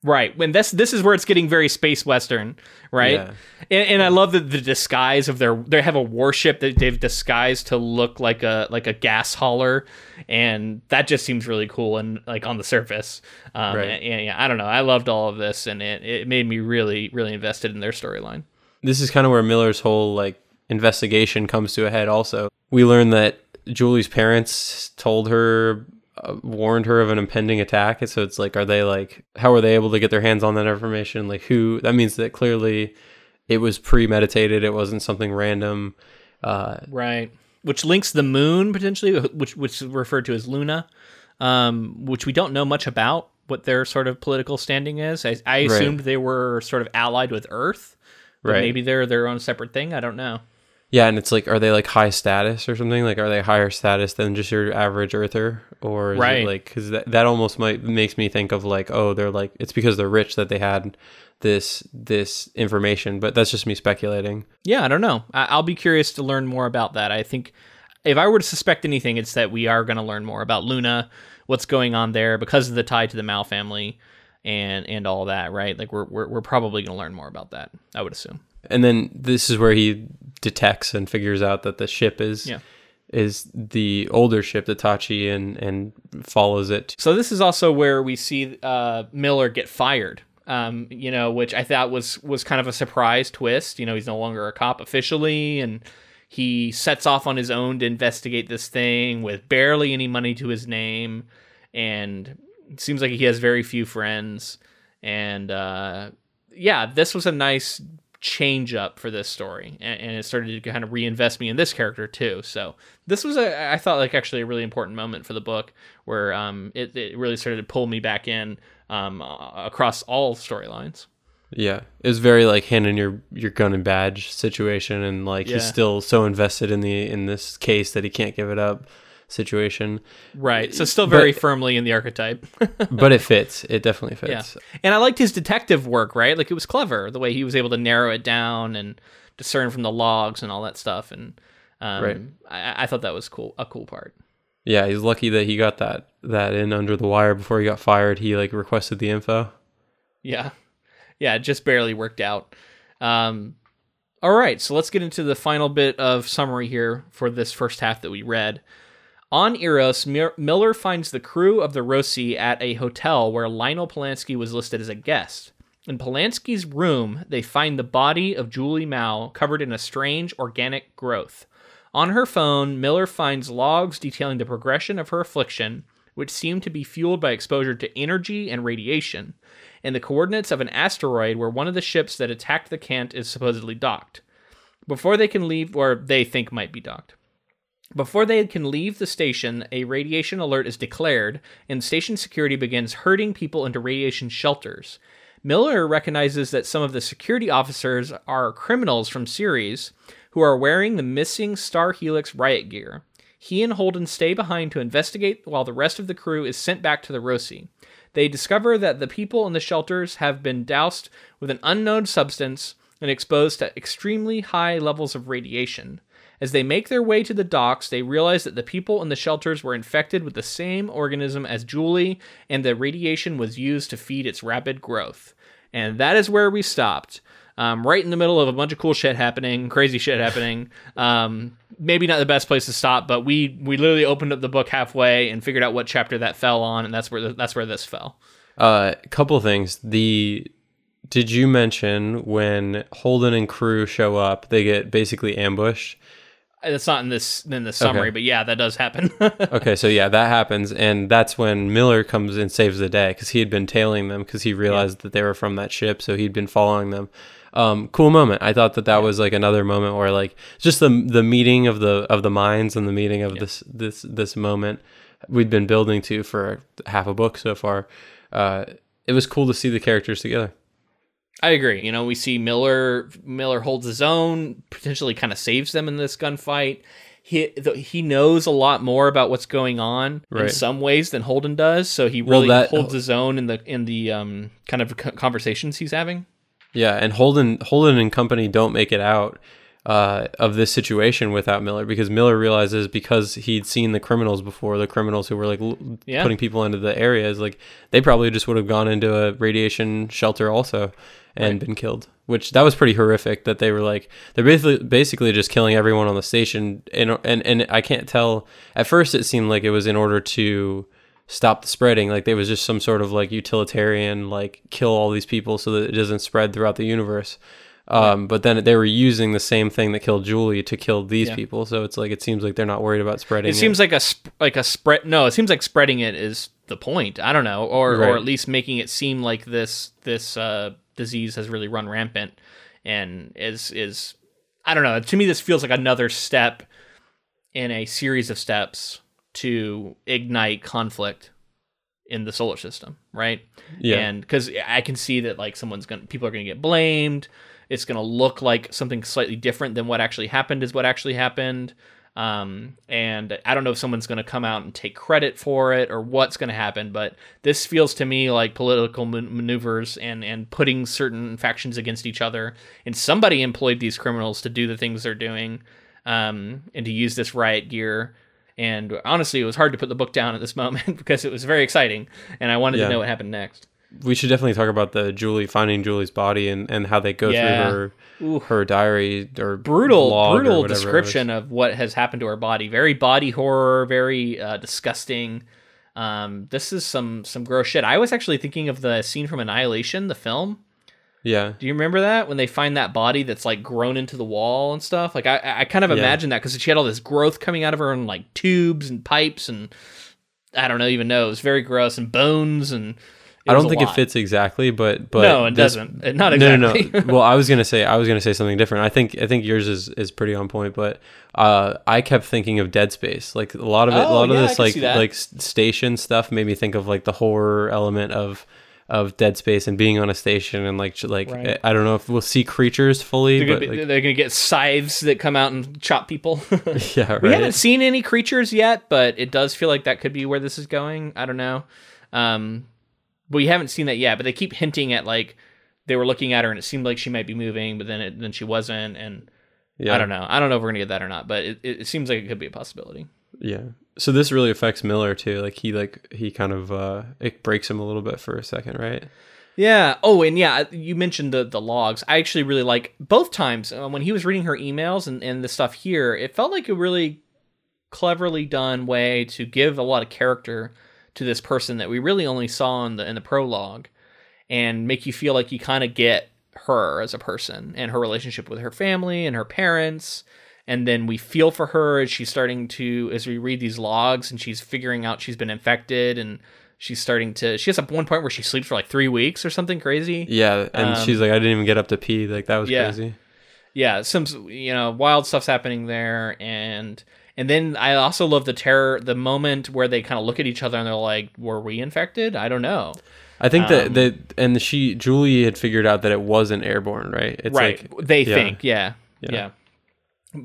Right. When this this is where it's getting very space western, right? Yeah. And, and I love the, the disguise of their they have a warship that they've disguised to look like a like a gas hauler, and that just seems really cool and like on the surface. Um, right. And, and, yeah, I don't know. I loved all of this, and it it made me really really invested in their storyline. This is kind of where Miller's whole like investigation comes to a head. Also, we learn that Julie's parents told her uh, warned her of an impending attack. And so it's like, are they like, how are they able to get their hands on that information? Like, who? That means that clearly it was premeditated. It wasn't something random. Uh, right. Which links the moon potentially, which which is referred to as Luna, um, which we don't know much about what their sort of political standing is. I, I assumed right. they were sort of allied with Earth, but right. maybe they're their own separate thing. I don't know. Yeah, and it's like, are they like high status or something? Like, are they higher status than just your average Earther, or is right? It like, because that that almost might makes me think of like, oh, they're like, it's because they're rich that they had this this information, but that's just me speculating. Yeah, I don't know. I- will be curious to learn more about that. I think if I were to suspect anything, it's that we are going to learn more about Luna, what's going on there because of the tie to the Mao family, and and all that. Right? Like, we're we're, we're probably going to learn more about that. I would assume. And then this is where he detects and figures out that the ship is yeah. is the older ship, the Tachi, and and follows it. So this is also where we see uh, Miller get fired. Um, you know, which I thought was was kind of a surprise twist. You know, he's no longer a cop officially, and he sets off on his own to investigate this thing with barely any money to his name, and it seems like he has very few friends. And uh, yeah, this was a nice change up for this story and, and, it started to kind of reinvest me in this character too. So this was a i thought like actually a really important moment for the book where um it, it really started to pull me back in um across all storylines. Yeah. It was very like handing your your gun and badge situation and like yeah. he's still so invested in the in this case that he can't give it up situation. Right. So still very but, firmly in the archetype. <laughs> but it fits. It definitely fits. Yeah. And I liked his detective work, right? Like it was clever the way he was able to narrow it down and discern from the logs and all that stuff. And um, right. I, I thought that was cool. A cool part. Yeah, he's lucky that he got that that in under the wire before he got fired. He like requested the info. Yeah, yeah, it just barely worked out. Um, all right, so let's get into the final bit of summary here for this first half that we read. On Eros, Miller finds the crew of the Roci at a hotel where Lionel Polanski was listed as a guest. In Polanski's room, they find the body of Julie Mao covered in a strange organic growth. On her phone, Miller finds logs detailing the progression of her affliction, which seem to be fueled by exposure to energy and radiation, and the coordinates of an asteroid where one of the ships that attacked the Cant is supposedly docked. Before they can leave, or they think might be docked. Before they can leave the station, a radiation alert is declared, and station security begins herding people into radiation shelters. Miller recognizes that some of the security officers are criminals from Ceres who are wearing the missing Star Helix riot gear. He and Holden stay behind to investigate while the rest of the crew is sent back to the Roci. They discover that the people in the shelters have been doused with an unknown substance and exposed to extremely high levels of radiation. As they make their way to the docks, they realize that the people in the shelters were infected with the same organism as Julie, and the radiation was used to feed its rapid growth. And that is where we stopped. Um, right in the middle of a bunch of cool shit happening, <laughs> crazy shit happening. Um, maybe not the best place to stop, but we we literally opened up the book halfway and figured out what chapter that fell on, and that's where the, that's where this fell. A uh, couple of things. The did you mention when Holden and crew show up, they get basically ambushed? That's not in this in the summary, Okay. but yeah, that does happen. <laughs> Okay, so yeah, that happens, and that's when Miller comes and saves the day because he had been tailing them because he realized that they were from that ship, so he'd been following them. Um, cool moment. I thought that that was like another moment where like just the the meeting of the of the minds and the meeting of this this this moment we'd been building to for half a book so far. Uh, it was cool to see the characters together. I agree. You know, we see Miller Miller holds his own, potentially kind of saves them in this gunfight. He th- he knows a lot more about what's going on in some ways than Holden does, so he Well, really that- holds his own in the in the um, kind of conversations he's having. Yeah, and Holden Holden and company don't make it out uh, of this situation without Miller because Miller realizes because he'd seen the criminals before, the criminals who were like l- Yeah. putting people into the areas, like they probably just would have gone into a radiation shelter also and been killed. Which that was pretty horrific. That they were like they're basically basically just killing everyone on the station, and and and I can't tell. At first, it seemed like it was in order to stop the spreading like there was just some sort of like utilitarian like kill all these people so that it doesn't spread throughout the universe um, but then they were using the same thing that killed Julie to kill these Yeah. people so it's like it seems like they're not worried about spreading It seems like a sp- like a spread. No, it seems like spreading it is the point. I don't know, or Right. or at least making it seem like this this uh, disease has really run rampant and is is I don't know. To me, this feels like another step in a series of steps to ignite conflict in the solar system, right? Yeah. And because I can see that like someone's gonna people are gonna get blamed. It's gonna look like something slightly different than what actually happened is what actually happened. Um, and I don't know if someone's going to come out and take credit for it or what's going to happen, but this feels to me like political man- maneuvers and, and putting certain factions against each other. And somebody employed these criminals to do the things they're doing um, and to use this riot gear. And honestly, it was hard to put the book down at this moment <laughs> because it was very exciting and I wanted Yeah. to know what happened next. We should definitely talk about the Julie finding Julie's body and, and how they go Yeah. through Ooh. her her diary or brutal or brutal whatever description of what has happened to her body. Very body horror very uh, disgusting. Um, this is some some gross shit. I was actually thinking of the scene from annihilation the film. Yeah. Do you remember that? When they find that body that's like grown into the wall and stuff? Like i i kind of Yeah. imagine that because she had all this growth coming out of her in like tubes and pipes and i don't know even know. It was very gross and bones and I don't a think it fits exactly, but but no it this- doesn't not No, no, no. <laughs> well, I was gonna say I was gonna say something different. I think I think yours is, is pretty on point, but uh, I kept thinking of Dead Space. Like a lot of it, a Oh, lot yeah, of this like like station stuff made me think of like the horror element of of Dead Space and being on a station and like like Right. I don't know if we'll see creatures fully, they're but gonna, be- like, they're gonna get scythes that come out and chop people <laughs> <laughs> yeah, We haven't seen any creatures yet, but it does feel like that could be where this is going. I don't know. Um, we haven't seen that yet, but they keep hinting at like they were looking at her and it seemed like she might be moving, but then it, then she wasn't, and Yeah, I don't know. I don't know if we're gonna get that or not, but it, it, it seems like it could be a possibility. Yeah. So this really affects Miller too. Like he like he kind of uh it breaks him a little bit for a second, right? Yeah. Oh, and yeah, you mentioned the the logs. I actually really like both times uh, when he was reading her emails and and the stuff here. It felt like a really cleverly done way to give a lot of character to this person that we really only saw in the in the prologue, and make you feel like you kind of get her as a person and her relationship with her family and her parents and then we feel for her as she's starting to as we read these logs and she's figuring out she's been infected and she's starting to she has at one point where she sleeps for like three weeks or something crazy Yeah, and Um, she's like, I didn't even get up to pee. Like that was Yeah. crazy. yeah some you know wild stuff's happening there and and then i also love the terror the moment where they kind of look at each other and they're like were we infected i don't know I think that Um, that and she Julie had figured out that it wasn't airborne, right? It's right like they yeah. think yeah Yeah. yeah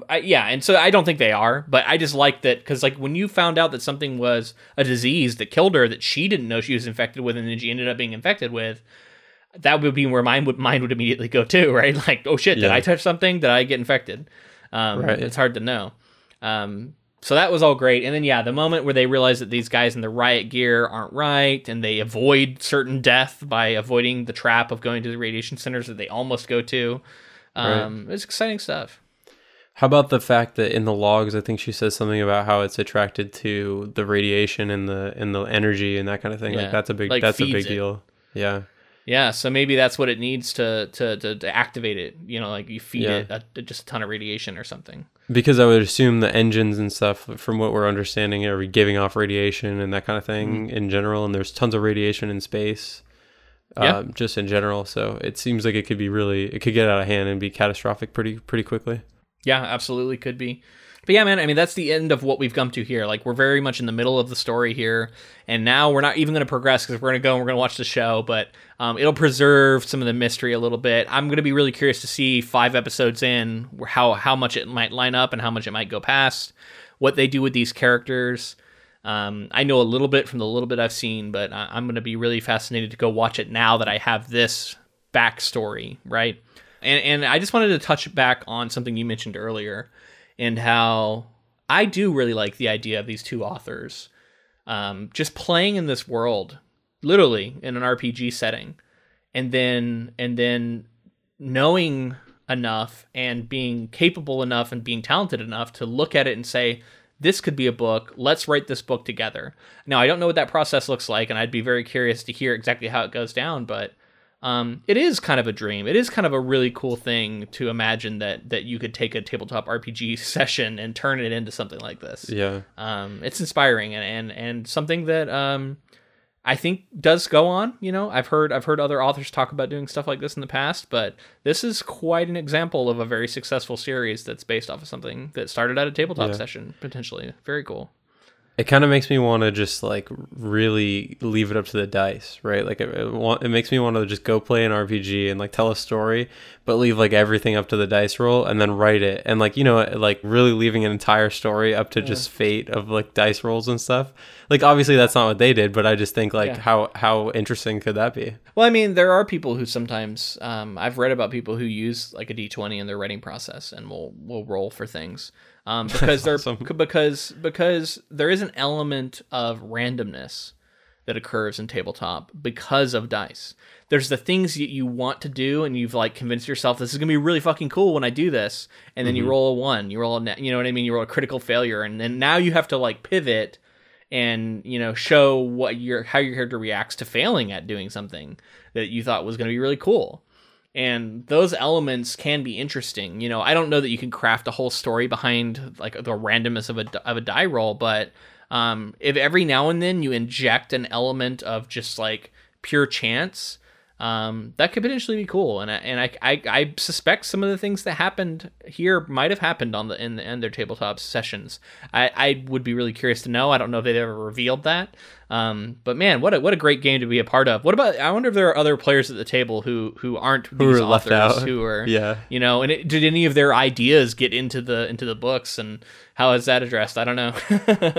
I, yeah and so i don't think they are but i just like that because like when you found out that something was a disease that killed her that she didn't know she was infected with and then she ended up being infected with that would be where mine would mine would immediately go to, <laughs> right like oh shit did Yeah. i touch something did i get infected um Right. it's hard to know um so that was all great and then yeah the moment where they realize that these guys in the riot gear aren't right and they avoid certain death by avoiding the trap of going to the radiation centers that they almost go to um it's exciting stuff How about the fact that in the logs, I think she says something about how it's attracted to the radiation and the and the energy and that kind of thing. Yeah. Like that's a big Like, that's a big it. deal. Yeah, Yeah, so maybe that's what it needs to to to, to activate it. You know, like you feed Yeah. it a, just a ton of radiation or something. Because I would assume the engines and stuff, from what we're understanding, are giving off radiation and that kind of thing Mm-hmm. in general. And there's tons of radiation in space, Yeah. um, just in general. So it seems like it could be really, it could get out of hand and be catastrophic pretty pretty quickly. Yeah, absolutely could be. But yeah, man, I mean that's the end of what we've come to here. Like we're very much in the middle of the story here, and now we're not even going to progress because we're going to go and we're going to watch the show. But um, it'll preserve some of the mystery a little bit. I'm going to be really curious to see five episodes in how how much it might line up and how much it might go past. What they do with these characters. Um, I know a little bit from the little bit I've seen, but I- I'm going to be really fascinated to go watch it now that I have this backstory, right? And and I just wanted to touch back on something you mentioned earlier, and how I do really like the idea of these two authors, um, just playing in this world, literally in an RPG setting, and then and then knowing enough and being capable enough and being talented enough to look at it and say this could be a book. Let's write this book together. Now i don't know what that process looks like and i'd be very curious to hear exactly how it goes down but um, it is kind of a dream. It is kind of a really cool thing to imagine that that you could take a tabletop RPG <laughs> session and turn it into something like this. Yeah, Um, it's inspiring and, and and something that um, I think does go on. You know, I've heard I've heard other authors talk about doing stuff like this in the past, but this is quite an example of a very successful series that's based off of something that started at a tabletop Yeah. session potentially. Very cool. It kind of makes me want to just like really leave it up to the dice, right? Like it, it, wa- it makes me want to just go play an RPG and like tell a story, but leave like everything up to the dice roll and then write it. And like, you know, like really leaving an entire story up to just fate of like dice rolls and stuff. Like obviously that's not what they did, but I just think like Yeah. how how interesting could that be? Well, I mean, there are people who sometimes um, I've read about people who use like a D twenty in their writing process and will will roll for things um, <laughs> because they're awesome. because because there is an element of randomness that occurs in tabletop because of dice. There's the things that you want to do, and you've like convinced yourself this is gonna be really fucking cool when I do this, and then you roll a one, you roll a, you know what I mean, you roll a critical failure, and then now you have to like pivot and you know show what your how your character reacts to failing at doing something that you thought was going to be really cool and those elements can be interesting. You know i don't know that you can craft a whole story behind like the randomness of a of a die roll but um if every now and then you inject an element of just like pure chance um, that could potentially be cool, and I, and I, I I suspect some of the things that happened here might have happened on the in, the, in their tabletop sessions. I, I would be really curious to know. I don't know if they've ever revealed that. Um, but man, what a what a great game to be a part of. What about? I wonder if there are other players at the table who who aren't these were left out. who are <laughs> Yeah. you know. And it, did any of their ideas get into the into the books and how is that addressed? I don't know.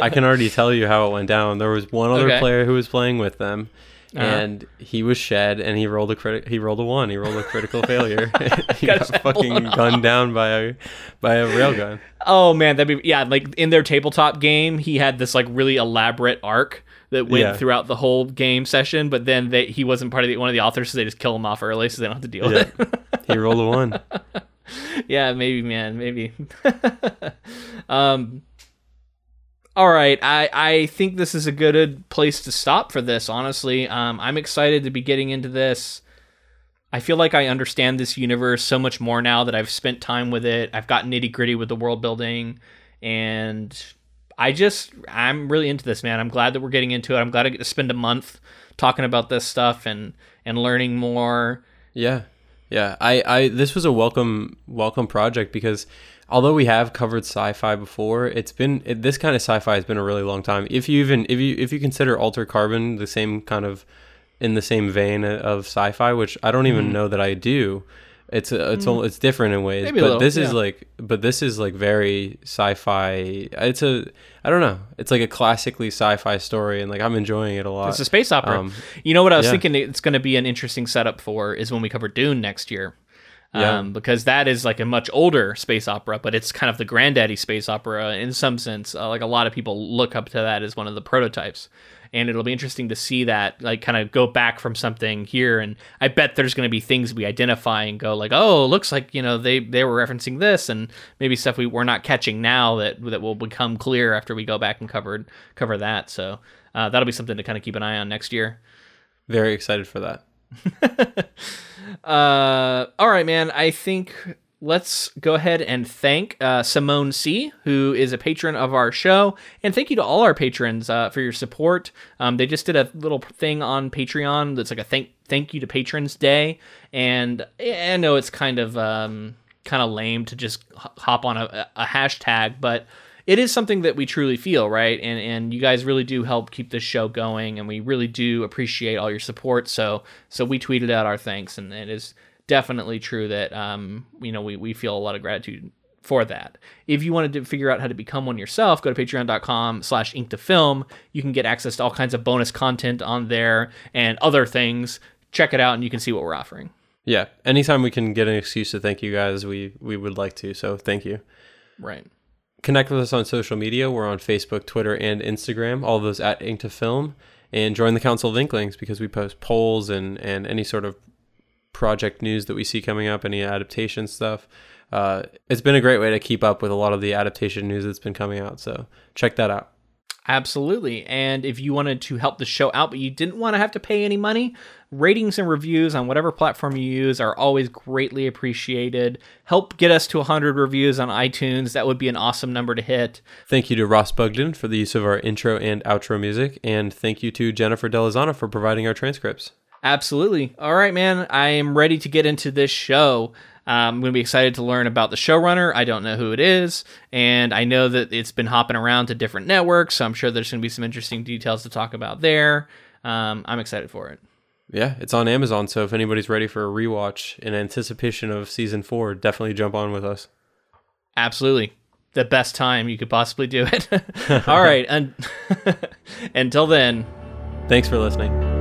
I can <laughs> already tell you how it went down. There was one other Okay. player who was playing with them, Uh-huh. and he was Shed, and he rolled a crit. He rolled a one. He rolled a critical <laughs> failure. <laughs> he Got got fucking gunned down by a by a railgun. Oh man, that'd be yeah. Like in their tabletop game, he had this like really elaborate arc that went Yeah. throughout the whole game session. But then they, he wasn't part of the, one of the authors, so they just kill him off early, so they don't have to deal Yeah, with it. <laughs> he rolled a one. yeah, maybe, man, maybe. um. All right, I I think this is a good place to stop for this. Honestly, um, I'm excited to be getting into this. I feel like I understand this universe so much more now that I've spent time with it. I've gotten nitty gritty with the world building, and I just I'm really into this, man. I'm glad that we're getting into it. I'm glad I get to spend a month talking about this stuff and and learning more. Yeah, yeah. I I this was a welcome welcome project because although we have covered sci-fi before, it's been it, this kind of sci-fi has been a really long time. If you even if you if you consider Altered Carbon the same kind of in the same vein of sci-fi, which I don't even mm. know that I do. It's a, it's mm. it's different in ways, Maybe but little, this yeah. is like but this is like very sci-fi. It's a I don't know. It's like a classically sci-fi story, and like I'm enjoying it a lot. It's a space opera. Um, you know what I was yeah. thinking? It's going to be an interesting setup for is when we cover Dune next year yeah. Um, because that is like a much older space opera, but it's kind of the granddaddy space opera in some sense. Uh, like a lot of people look up to that as one of the prototypes, and it'll be interesting to see that like kind of go back from something here. And I bet there's going to be things we identify and go like, oh, looks like you know they they were referencing this, and maybe stuff we we're not catching now that that will become clear after we go back and covered cover that. So uh, that'll be something to kind of keep an eye on next year. Very excited for that. <laughs> uh, all right, man. I think let's go ahead and thank uh, Simone C, who is a patron of our show, and thank you to all our patrons uh, for your support. Um, they just did a little thing on Patreon that's like a thank thank you to patrons day, and I know it's kind of um, kind of lame to just hop on a, a hashtag, but it is something that we truly feel, right? And and you guys really do help keep this show going, and we really do appreciate all your support. So so we tweeted out our thanks, and it is definitely true that um you know we we feel a lot of gratitude for that. If you wanted to figure out how to become one yourself, go to patreon.com slash ink to film. You can get access to all kinds of bonus content on there and other things. Check it out and you can see what we're offering. Yeah. Anytime we can get an excuse to thank you guys, we we would like to. So thank you. Right. Connect with us on social media. We're on Facebook, Twitter, and Instagram. All those at Ink to Film. And join the Council of Inklings because we post polls and, and any sort of project news that we see coming up, any adaptation stuff. Uh, it's been a great way to keep up with a lot of the adaptation news that's been coming out. So check that out. Absolutely. And if you wanted to help the show out, but you didn't want to have to pay any money, ratings and reviews on whatever platform you use are always greatly appreciated. Help get us to 100 reviews on iTunes. That would be an awesome number to hit. Thank you to Ross Bugden for the use of our intro and outro music. And thank you to Jennifer Delazana for providing our transcripts. Absolutely. All right, man. I am ready to get into this show. I'm going to be excited to learn about the showrunner. I don't know who it is, and I know that it's been hopping around to different networks, so I'm sure there's going to be some interesting details to talk about there. Um, I'm excited for it. Yeah, it's on Amazon, so if anybody's ready for a rewatch in anticipation of season four, definitely jump on with us. Absolutely. The best time you could possibly do it. <laughs> All right. And <laughs> until then, thanks for listening.